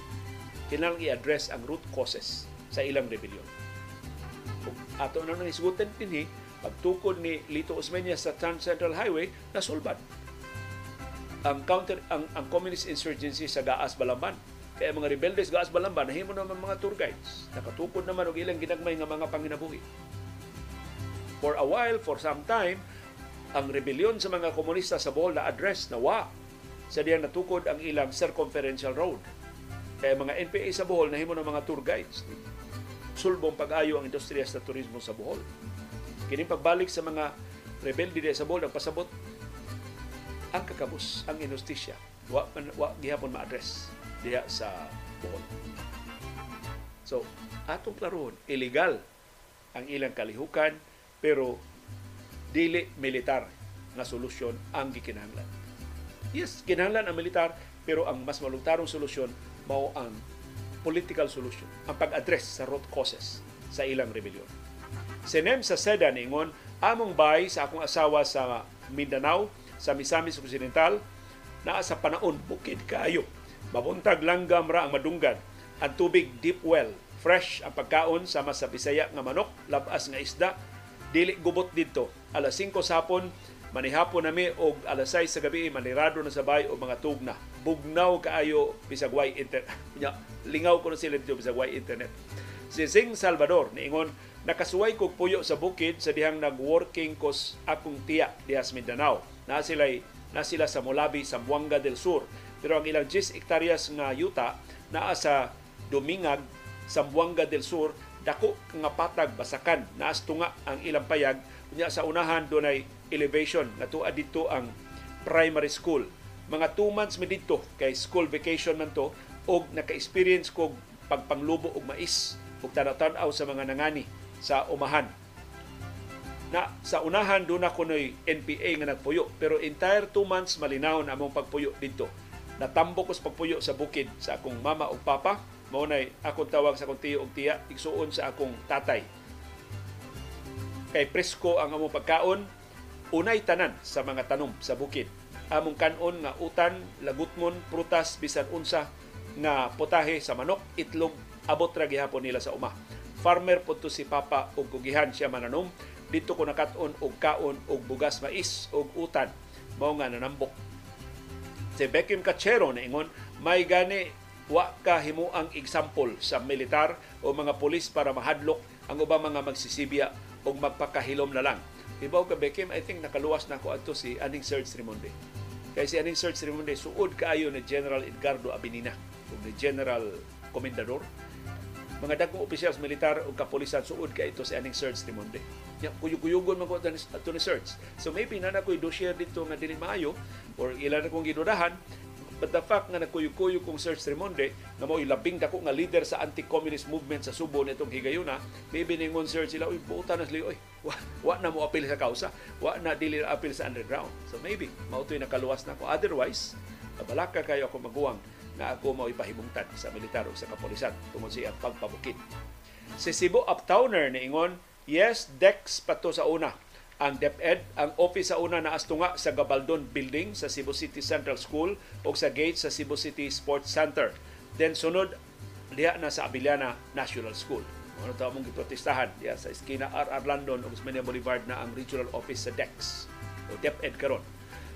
[SPEAKER 1] Kinahanglan i-address ang root causes sa ilang rebellion. Kung ato na nang isgutan dinhi, pagtukod ni Lito Osmeña sa Trans Central Highway, nasulbad ang counter ang, ang communist insurgency sa Gaas Balamban. Kaya mga rebeldes Gaas Balamban, nahimo naman mga tour guides. Nakatukod naman og ilang ginagmay nga mga panginabuhi. For a while, for some time, ang rebellion sa mga komunista sa Bohol na address na wa sa diyang natukod ang ilang circumferential road. Kaya mga NPA sa Bohol nahimo ng mga tour guides. Sulbong pag-ayo ang industriya sa turismo sa Bohol. Kini pagbalik sa mga rebelde sa Bohol nagpasabot ang kakabus, ang inustisya. Wa, wa gihapon ma-address diha sa Bohol. So, atong klaron, illegal ang ilang kalihukan pero dili militar nga solusyon ang gikinahanglan. Yes, kinahanglan ang militar pero ang mas malungtarong solusyon mao ang political solution, ang pag-address sa root causes sa ilang rebellion. Sinem sa Seda ningon, among bay sa akong asawa sa Mindanao, sa Misamis Occidental, naa sa panahon bukid kaayo. Mabuntag langgam ra ang madunggan. Ang tubig deep well, fresh ang pagkaon sama sa Bisaya nga manok, labas nga isda, dili gubot dito. Alas 5 sapon manihapon nami og alas 6 sa gabi manirado na sabay og mga tugna. Bugnaw kaayo bisag way internet. lingaw ko na sila dito bisag way internet. Si Sing Salvador niingon nakasuway kog puyo sa bukid sa dihang nag-working kos akong tiya diha sa Mindanao. Na sila na sila sa Molabi, Zamboanga del Sur. Pero ang ilang 10 hektaryas nga yuta naa sa Domingag, Zamboanga del Sur, dako nga patag basakan. Naas tunga ang ilang payag. Unya sa unahan dunay elevation. Nga tuad dito ang primary school. Mga 2 months mi dito kay school vacation man to og naka-experience ko pagpanglubo og mais ug tanaw-tanaw sa mga nangani sa umahan. Na sa unahan doon ako noy NPA nga nagpuyo pero entire 2 months malinaw na among pagpuyo dito natambo ko sa pagpuyo sa bukid sa akong mama ug papa. Mao nay akong tawag sa akong tiyo ug tiya igsuon sa akong tatay. Kay presko ang among pagkaon unay tanan sa mga tanom sa bukid. Among kanon nga utan lagutmon prutas bisan unsa nga potahe sa manok itlog abot ra gihapon nila sa uma. Farmer po to si papa ug kugihan siya mananom. Dito ko nakat-on og kaon og bugas mais og utan. Mao nga nanambok si Beckham Cachero na ingon may gani wa ka himo ang example sa militar o mga pulis para mahadlok ang ubang mga magsisibya o magpakahilom na lang. Ibaw ka Beckham, I think nakaluwas na ko ato si Aning Serge Rimonde. Kaya si Aning Serge Rimonde, suod kaayo ni General Edgardo Abinina o ni General Komendador mga dagkong opisyal militar o kapulisan suod ka ito si aning Serge Timonde. Ya, kuyug-kuyugon man ko ito ni Serge. So maybe na nakoy dossier dito nga dili maayo or ilan na kong gidudahan But the fact nga nagkuyog-kuyog kong Serge Tremonde nga mo ilabing dako nga leader sa anti-communist movement sa Subo nitong higayuna, maybe ningon Serge sila, uy, buta na sila, uy, wa, wa na mo apil sa kausa, wa na dili na apil sa underground. So maybe, mautoy nakaluwas na ako. Otherwise, kabalaka kayo ako maguwang na ako mao ipahimungtan sa militar o sa kapulisan tungod siya pagpabukid. Si Cebu Uptowner ni Ingon, yes, Dex pato sa una. Ang DepEd, ang office sa una na astunga sa Gabaldon Building sa Cebu City Central School o sa gate sa Cebu City Sports Center. Then sunod, diha na sa Abiliana National School. Ano ito mong giprotestahan diya sa eskina R.R. Landon o Guzmania Boulevard na ang regional office sa DEX o DepEd karon.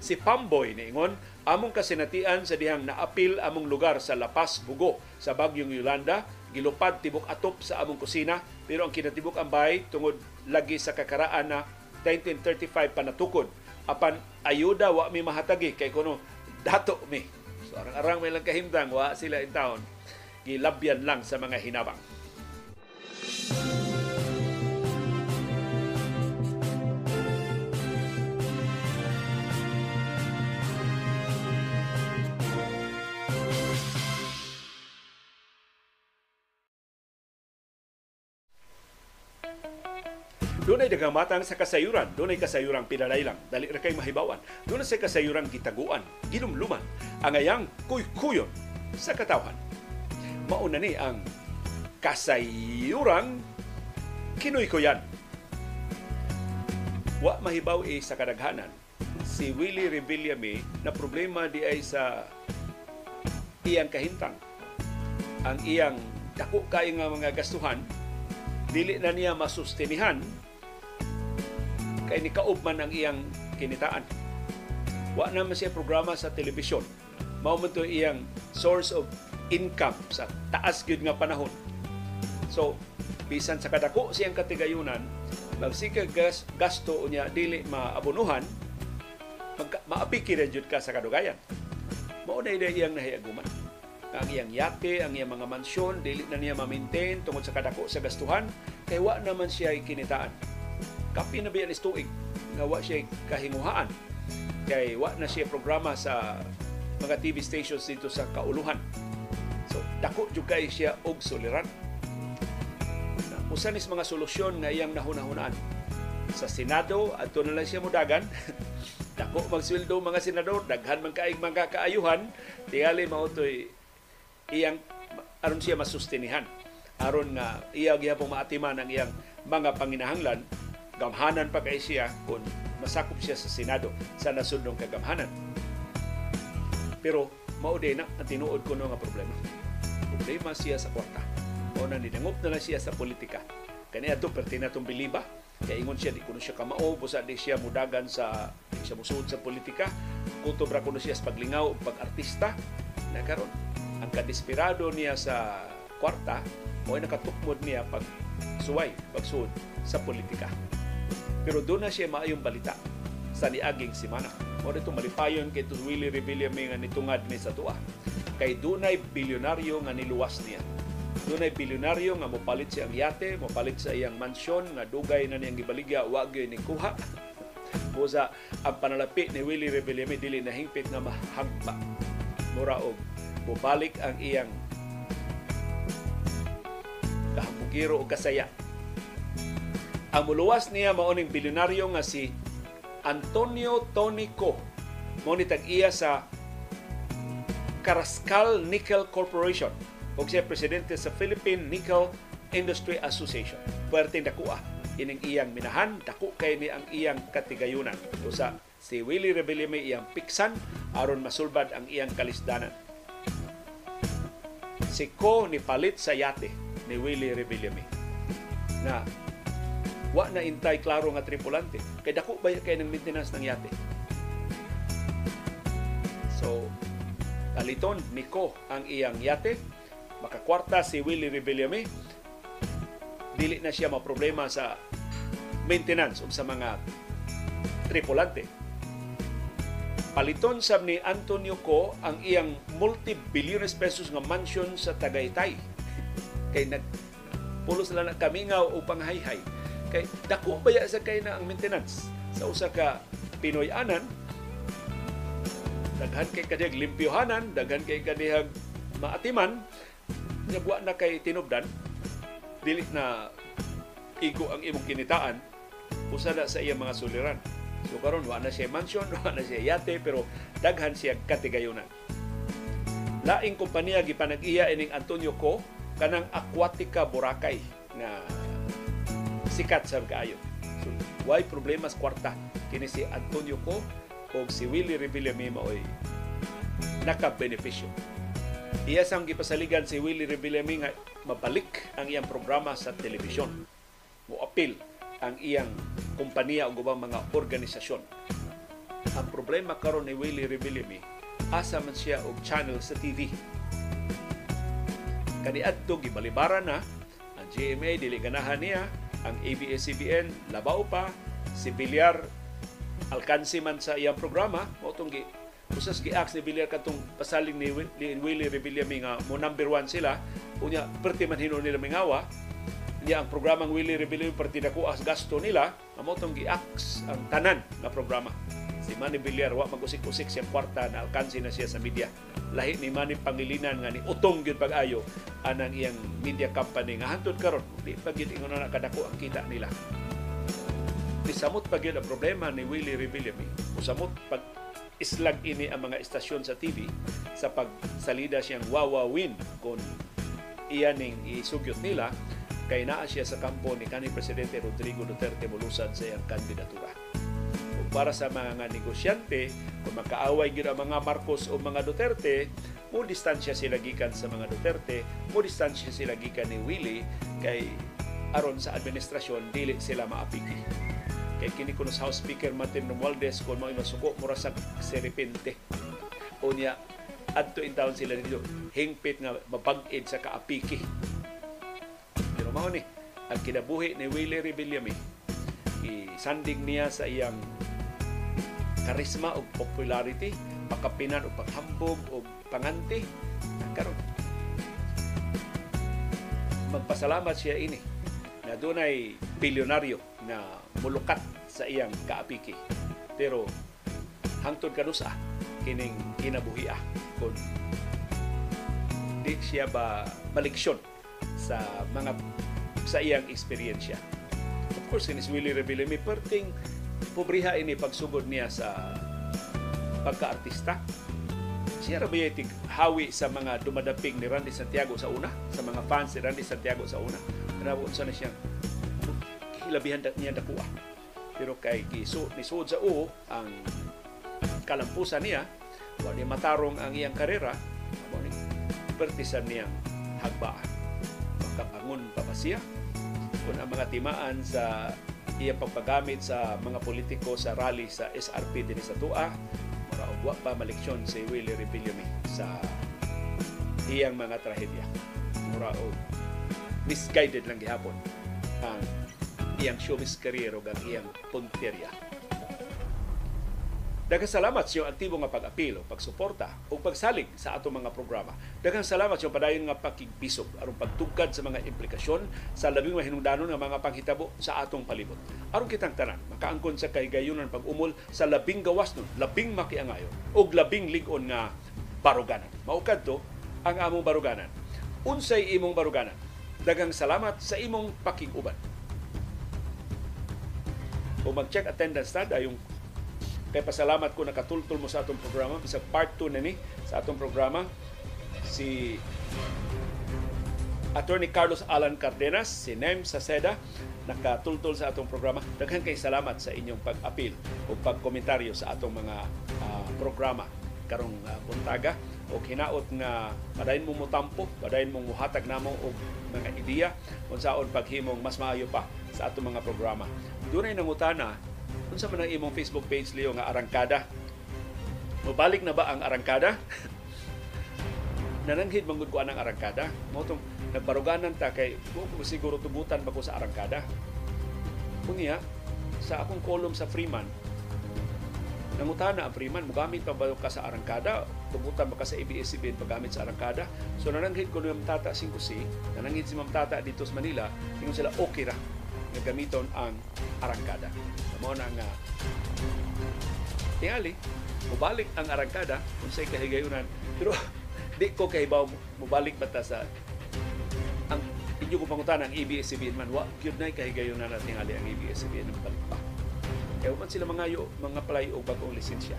[SPEAKER 1] Si Pamboy ni Ingon, among kasinatian sa dihang naapil among lugar sa Lapas, Bugo sa Bagyong Yolanda, gilupad tibok atop sa among kusina, pero ang kinatibok ang bahay tungod lagi sa kakaraan na 1935 panatukod. Apan ayuda wa mi mahatagi kay kuno dato mi. So arang-arang may lang kahimtang wa sila in town. Gilabyan lang sa mga hinabang. Doon ay dagamatang sa kasayuran, doon ay kasayurang pinalailang, dali ra kay mahibawan. Doon sa kasayurang gitaguan, ginumluman, ang ayang kuykuyon sa katawhan. Mauna ni ang kasayurang kinuykuyan. Wa mahibaw eh sa kadaghanan. Si Willie Revillame na problema di ay sa iyang kahintang. Ang iyang dako kay nga mga gastuhan dili na niya masustenihan kay ni man ang iyang kinitaan. Wa naman siya programa sa telebisyon. Mao man to iyang source of income sa taas gyud nga panahon. So, bisan sa kadako siyang katigayunan, magsika gas, gasto unya dili maabunuhan, magka, maapiki ra jud ka sa kadugayan. Mao na iyang nahiaguman. Ang iyang yate, ang iyang mga mansyon, dili na niya ma-maintain tungod sa kadako sa gastuhan, kay wa naman siya kinitaan kapi na biyan istuig nga wa siya kahinguhaan. Kay wa na siya programa sa mga TV stations dito sa kauluhan. So dako jud kay siya og suliran. Na usa nis mga solusyon nga iyang nahunahunaan? Sa Senado adto na lang siya mudagan. Dako magsweldo mga senador daghan man kaayong mga kaayuhan. Tingali mao toy iyang aron siya masustenihan aron nga iya gyapon maatiman ang iyang mga panginahanglan gamhanan pa kay siya kung masakop siya sa Senado sa nasundong kagamhanan. Pero mao na ang tinuod ko nga problema. Problema siya sa kwarta. Mao na ninangop na lang siya sa politika. Kani ato perti na itong biliba. Kaya ingon siya, di kuno siya kamao, busa di siya mudagan sa, di siya musuod sa politika. Kutob ra kuno siya sa paglingaw, pag-artista. Na karon ang kadesperado niya sa kwarta, mo nakatukmod niya pag suway, pagsuod sa politika. Pero doon na siya maayong balita sa niaging simana. Mo dito malipayon kay to Willie Revilla may nga nitungad ni sa tuwa. Kay dunay bilyonaryo nga niluwas niya. Dunay bilyonaryo nga mopalit siyang yate, mopalit sa iyang mansyon nga dugay na niyang gibaligya wa gyud ni kuha. Busa ang panalapi ni Willie Rebelleme dili na hingpit nga mahagpa. Mura og mobalik ang iyang kahambugiro o kasaya. Ang muluwas niya maoning bilyonaryo nga si Antonio Tonico. Mo ni iya sa Carrascal Nickel Corporation ug siya presidente sa Philippine Nickel Industry Association. Puwerteng dakuha ining iyang minahan, dako kay ni ang iyang katigayunan. Usa si Willie Rebelleme iyang piksan aron masulbad ang iyang kalisdanan. Si Ko ni palit sa yate ni Willie Rebelleme na wa na intay klaro nga tripulante kay dako ba kay ng maintenance ng yate so kaliton ni Ko ang iyang yate makakwarta si Willie Rebellame dili na siya maproblema sa maintenance ug sa mga tripulante. Paliton sab ni Antonio Ko ang iyang multi-billiones pesos nga mansion sa Tagaytay. Kay nag pulos sila na kamingaw o panghayhay. Kay dako ba ya sa kay na ang maintenance sa usa ka Pinoy anan daghan kay kadiyag limpyohanan, daghan kay kadiyag maatiman, nabuwa na kay tinubdan, dili na igo ang imong kinitaan, usa na sa iyang mga suliran. So karon wa na siya mansion, wa na siya yate, pero daghan siya katigayunan. Laing kompanya gipanag-iya ining Antonio Co kanang Aquatica Boracay na sikat sa kaayo. So, why problema sa kwarta kini si Antonio Co o si Willie Revillame maoy naka-benepisyo. Iya sang gipasaligan si Willie Revillame nga mabalik ang iyang programa sa telebisyon. Mo apil ang iyang kompanya o gubang mga organisasyon. Ang problema karon ni Willie Revillame, asa man siya og channel sa TV. Kaniadto gibalibara na ang GMA dili ganahan niya, ang ABS-CBN labaw pa, si Bilyar alkansi man sa iyang programa, mo itong gi, usas gi-ask ni Villar katong pasaling ni, ni Willie Revillame nga mo number one sila, unya perti man hinon nila mingawa, niya ang programang Willie Revillame perti dako as gasto nila, amo itong gi-ask ang tanan nga programa. Si Manny Villar, wa magusik-usik siyang kwarta na alkansi na siya sa media. Lahi ni Manny Pangilinan nga ni utong gyud pag-ayo anang iyang media company nga hantod karon di pa gyud ingon na kadako ang kita nila Isamot pa gyud ang problema ni Willie Revillame. Usamot pag islag ini ang mga istasyon sa TV sa pagsalida siyang wawawin kung iyaning isugyot nila kay naa siya sa kampo ni kanhi Presidente Rodrigo Duterte mulusan sa iyang kandidatura. Para sa mga negosyante, kung makaaway gyud ang mga Marcos o mga Duterte, mo distansya sila gikan sa mga Duterte, mo distansya sila gikan ni Willie kay aron sa administrasyon dili sila maapiki. Kay kini kuno sa House Speaker Martin Romualdez kung mga masuko mura sa serepente o niya adto in town sila dito hingpit nga mabag-id sa kaapiki. Pero mao ni ang kinabuhi ni Willie Rebillame isanding niya sa iyang karisma o popularity pakapinan o paghambog o panganti karon magpasalamat siya ini na dunay bilyonaryo na mulukat sa iyang kaapiki. Pero hangtod kanusa kining kinabuhi kung di siya ba maliksyon sa mga sa iyang eksperyensya. Of course, sinis Willie Reville, may perting pobriha ini pagsugod niya sa pagka-artista. Siya rabi hawi sa mga dumadaping ni Randy Santiago sa una, sa mga fans ni Randy Santiago sa una. Grabe unsa na siyang hilabihan niya dakuha. Pero kay gisu ni Sud sa uho ang kalampusan niya, wa ni matarong ang iyang karera, mo ni pertisan niyang hagbaan. Makapangon pa ba siya? Kung ang mga timaan sa iya pagpagamit sa mga politiko sa rally sa SRP din sa Tua, mura og pa maleksyon si Willie Rebillame sa iyang mga trahedya. Mura og misguided lang gihapon ang iyang showbiz career o ang iyang punterya. Daghang salamat sa iyong aktibo nga pag-apil o pagsuporta o pagsalig sa atong mga programa. Daghang salamat sa iyong padayon nga pakigbisog aron pagtugkad sa mga implikasyon sa labing mahinungdanon nga mga panghitabo sa atong palibot. Aron kitang tanan makaangkon sa kahigayunan pag-umol sa labing gawas nun, labing makiangayon o labing ligon nga baruganan. Maukad to ang among baruganan. Unsay imong baruganan? Daghang salamat sa imong pakiguban. Kung mag-check attendance na, yung kay pasalamat ko nakatultol mo sa atong programa. Bisag part 2 na ni sa atong programa. Si Attorney Carlos Alan Cardenas, si Nem Saceda, nakatultol sa atong programa. Daghan kay salamat sa inyong pag-apil o pagkomentaryo sa atong mga uh, programa karong uh, buntaga o hinaot nga padayon mo mutampo, padayon mo muhatag namo og mga ideya unsaon paghimong mas maayo pa sa atong mga programa. Dunay nangutana Unsa man ang imong Facebook page Leo nga arangkada? Mobalik na ba ang arangkada? Nananghid manggod ko anang arangkada. Mo tong nagbaruganan ta kay mo siguro tubutan ba ko sa arangkada. Kunya sa akong kolum sa Freeman nangutana ang Freeman, mugamit pa ba ka sa arangkada? Tubutan ba ka sa ABS-CBN paggamit sa arangkada? So nananghid ko ni Ma'am Tata 5C, nananghid si Ma'am Tata dito sa Manila, tingin sila okay ra nga gamiton ang arangkada. Mao na nga tingali. Mubalik ang arangkada unsay kahigayunan. Pero di ko kahibaw mubalik bata sa ang inyo ko pangutan ang ABS-CBN man wa gyud nay kahigayunan na tingali ang ABS-CBN ng balik pa. Kaya man sila mga yo mga palay og bagong lisensya.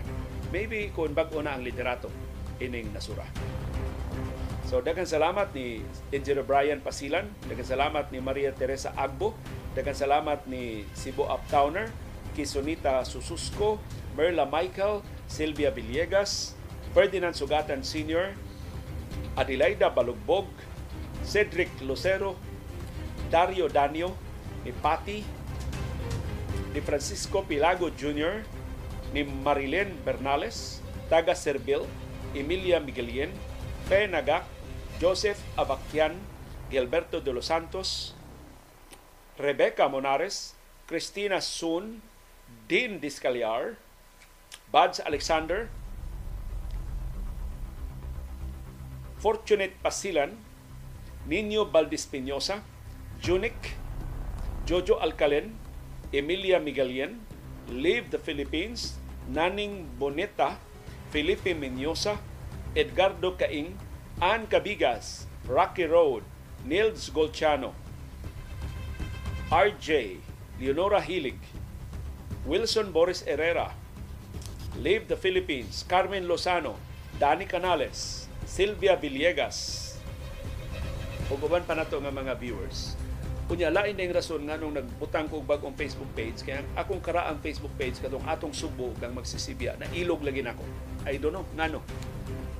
[SPEAKER 1] Maybe kung bag-o na ang liderato ining nasura. So daghang salamat ni Engineer Brian Pasilan, daghang salamat ni Maria Teresa Agbo, daghang salamat ni Cebu Uptowner, Kisonita Sususco, Merla Michael, Silvia Villegas, Ferdinand Sugatan Sr., Adelaida Balugbog, Cedric Lucero, Dario Danio, ni Pati, ni Francisco Pilago Jr., ni Marilyn Bernales, Taga Serbil, Emilia Miguelien, Pe Nagak, Joseph Abactian, Gilberto de los Santos, Rebecca Monares, Cristina Sun, Dean Discaliar, Buds Alexander, Fortunate Pasilan, Nino Valdis Pinosa, Junik, Jojo Alcalen, Emilia Miguelien, Live the Philippines, Naning Boneta, Felipe Menyosa, Edgardo Caing, Ann Cabigas, Rocky Road, Nils Golchano, RJ, Leonora Hilig, Wilson Boris Herrera, Live the Philippines, Carmen Lozano, Dani Canales, Silvia Villegas, ug uban pa nato nga mga viewers. Kunya lain na rason nga nung nagbutang ko bagong Facebook page kaya akong karaang Facebook page katong atong subo kang magsisibya na ilog lagi nako. I don't know ngano.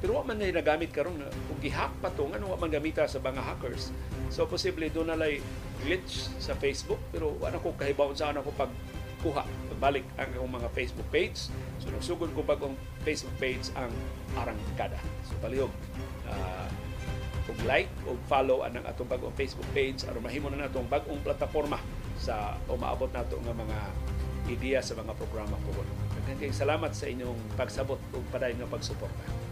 [SPEAKER 1] Pero wa man na nagamit karon kung gihack pa to ngano wa man gamita sa mga hackers. So posible do na lay glitch sa Facebook pero wala ko kahibaw sa ano ko pag kuha pagbalik ang akong mga Facebook page. So nagsugod ko bagong Facebook page ang Arangkada. So palihog uh, og like o follow anang atong bagong Facebook page aron mahimo na natong bagong plataporma sa umaabot nato nga mga ideya sa mga programa ko. Daghang salamat sa inyong pagsabot ug padayon nga pagsuporta.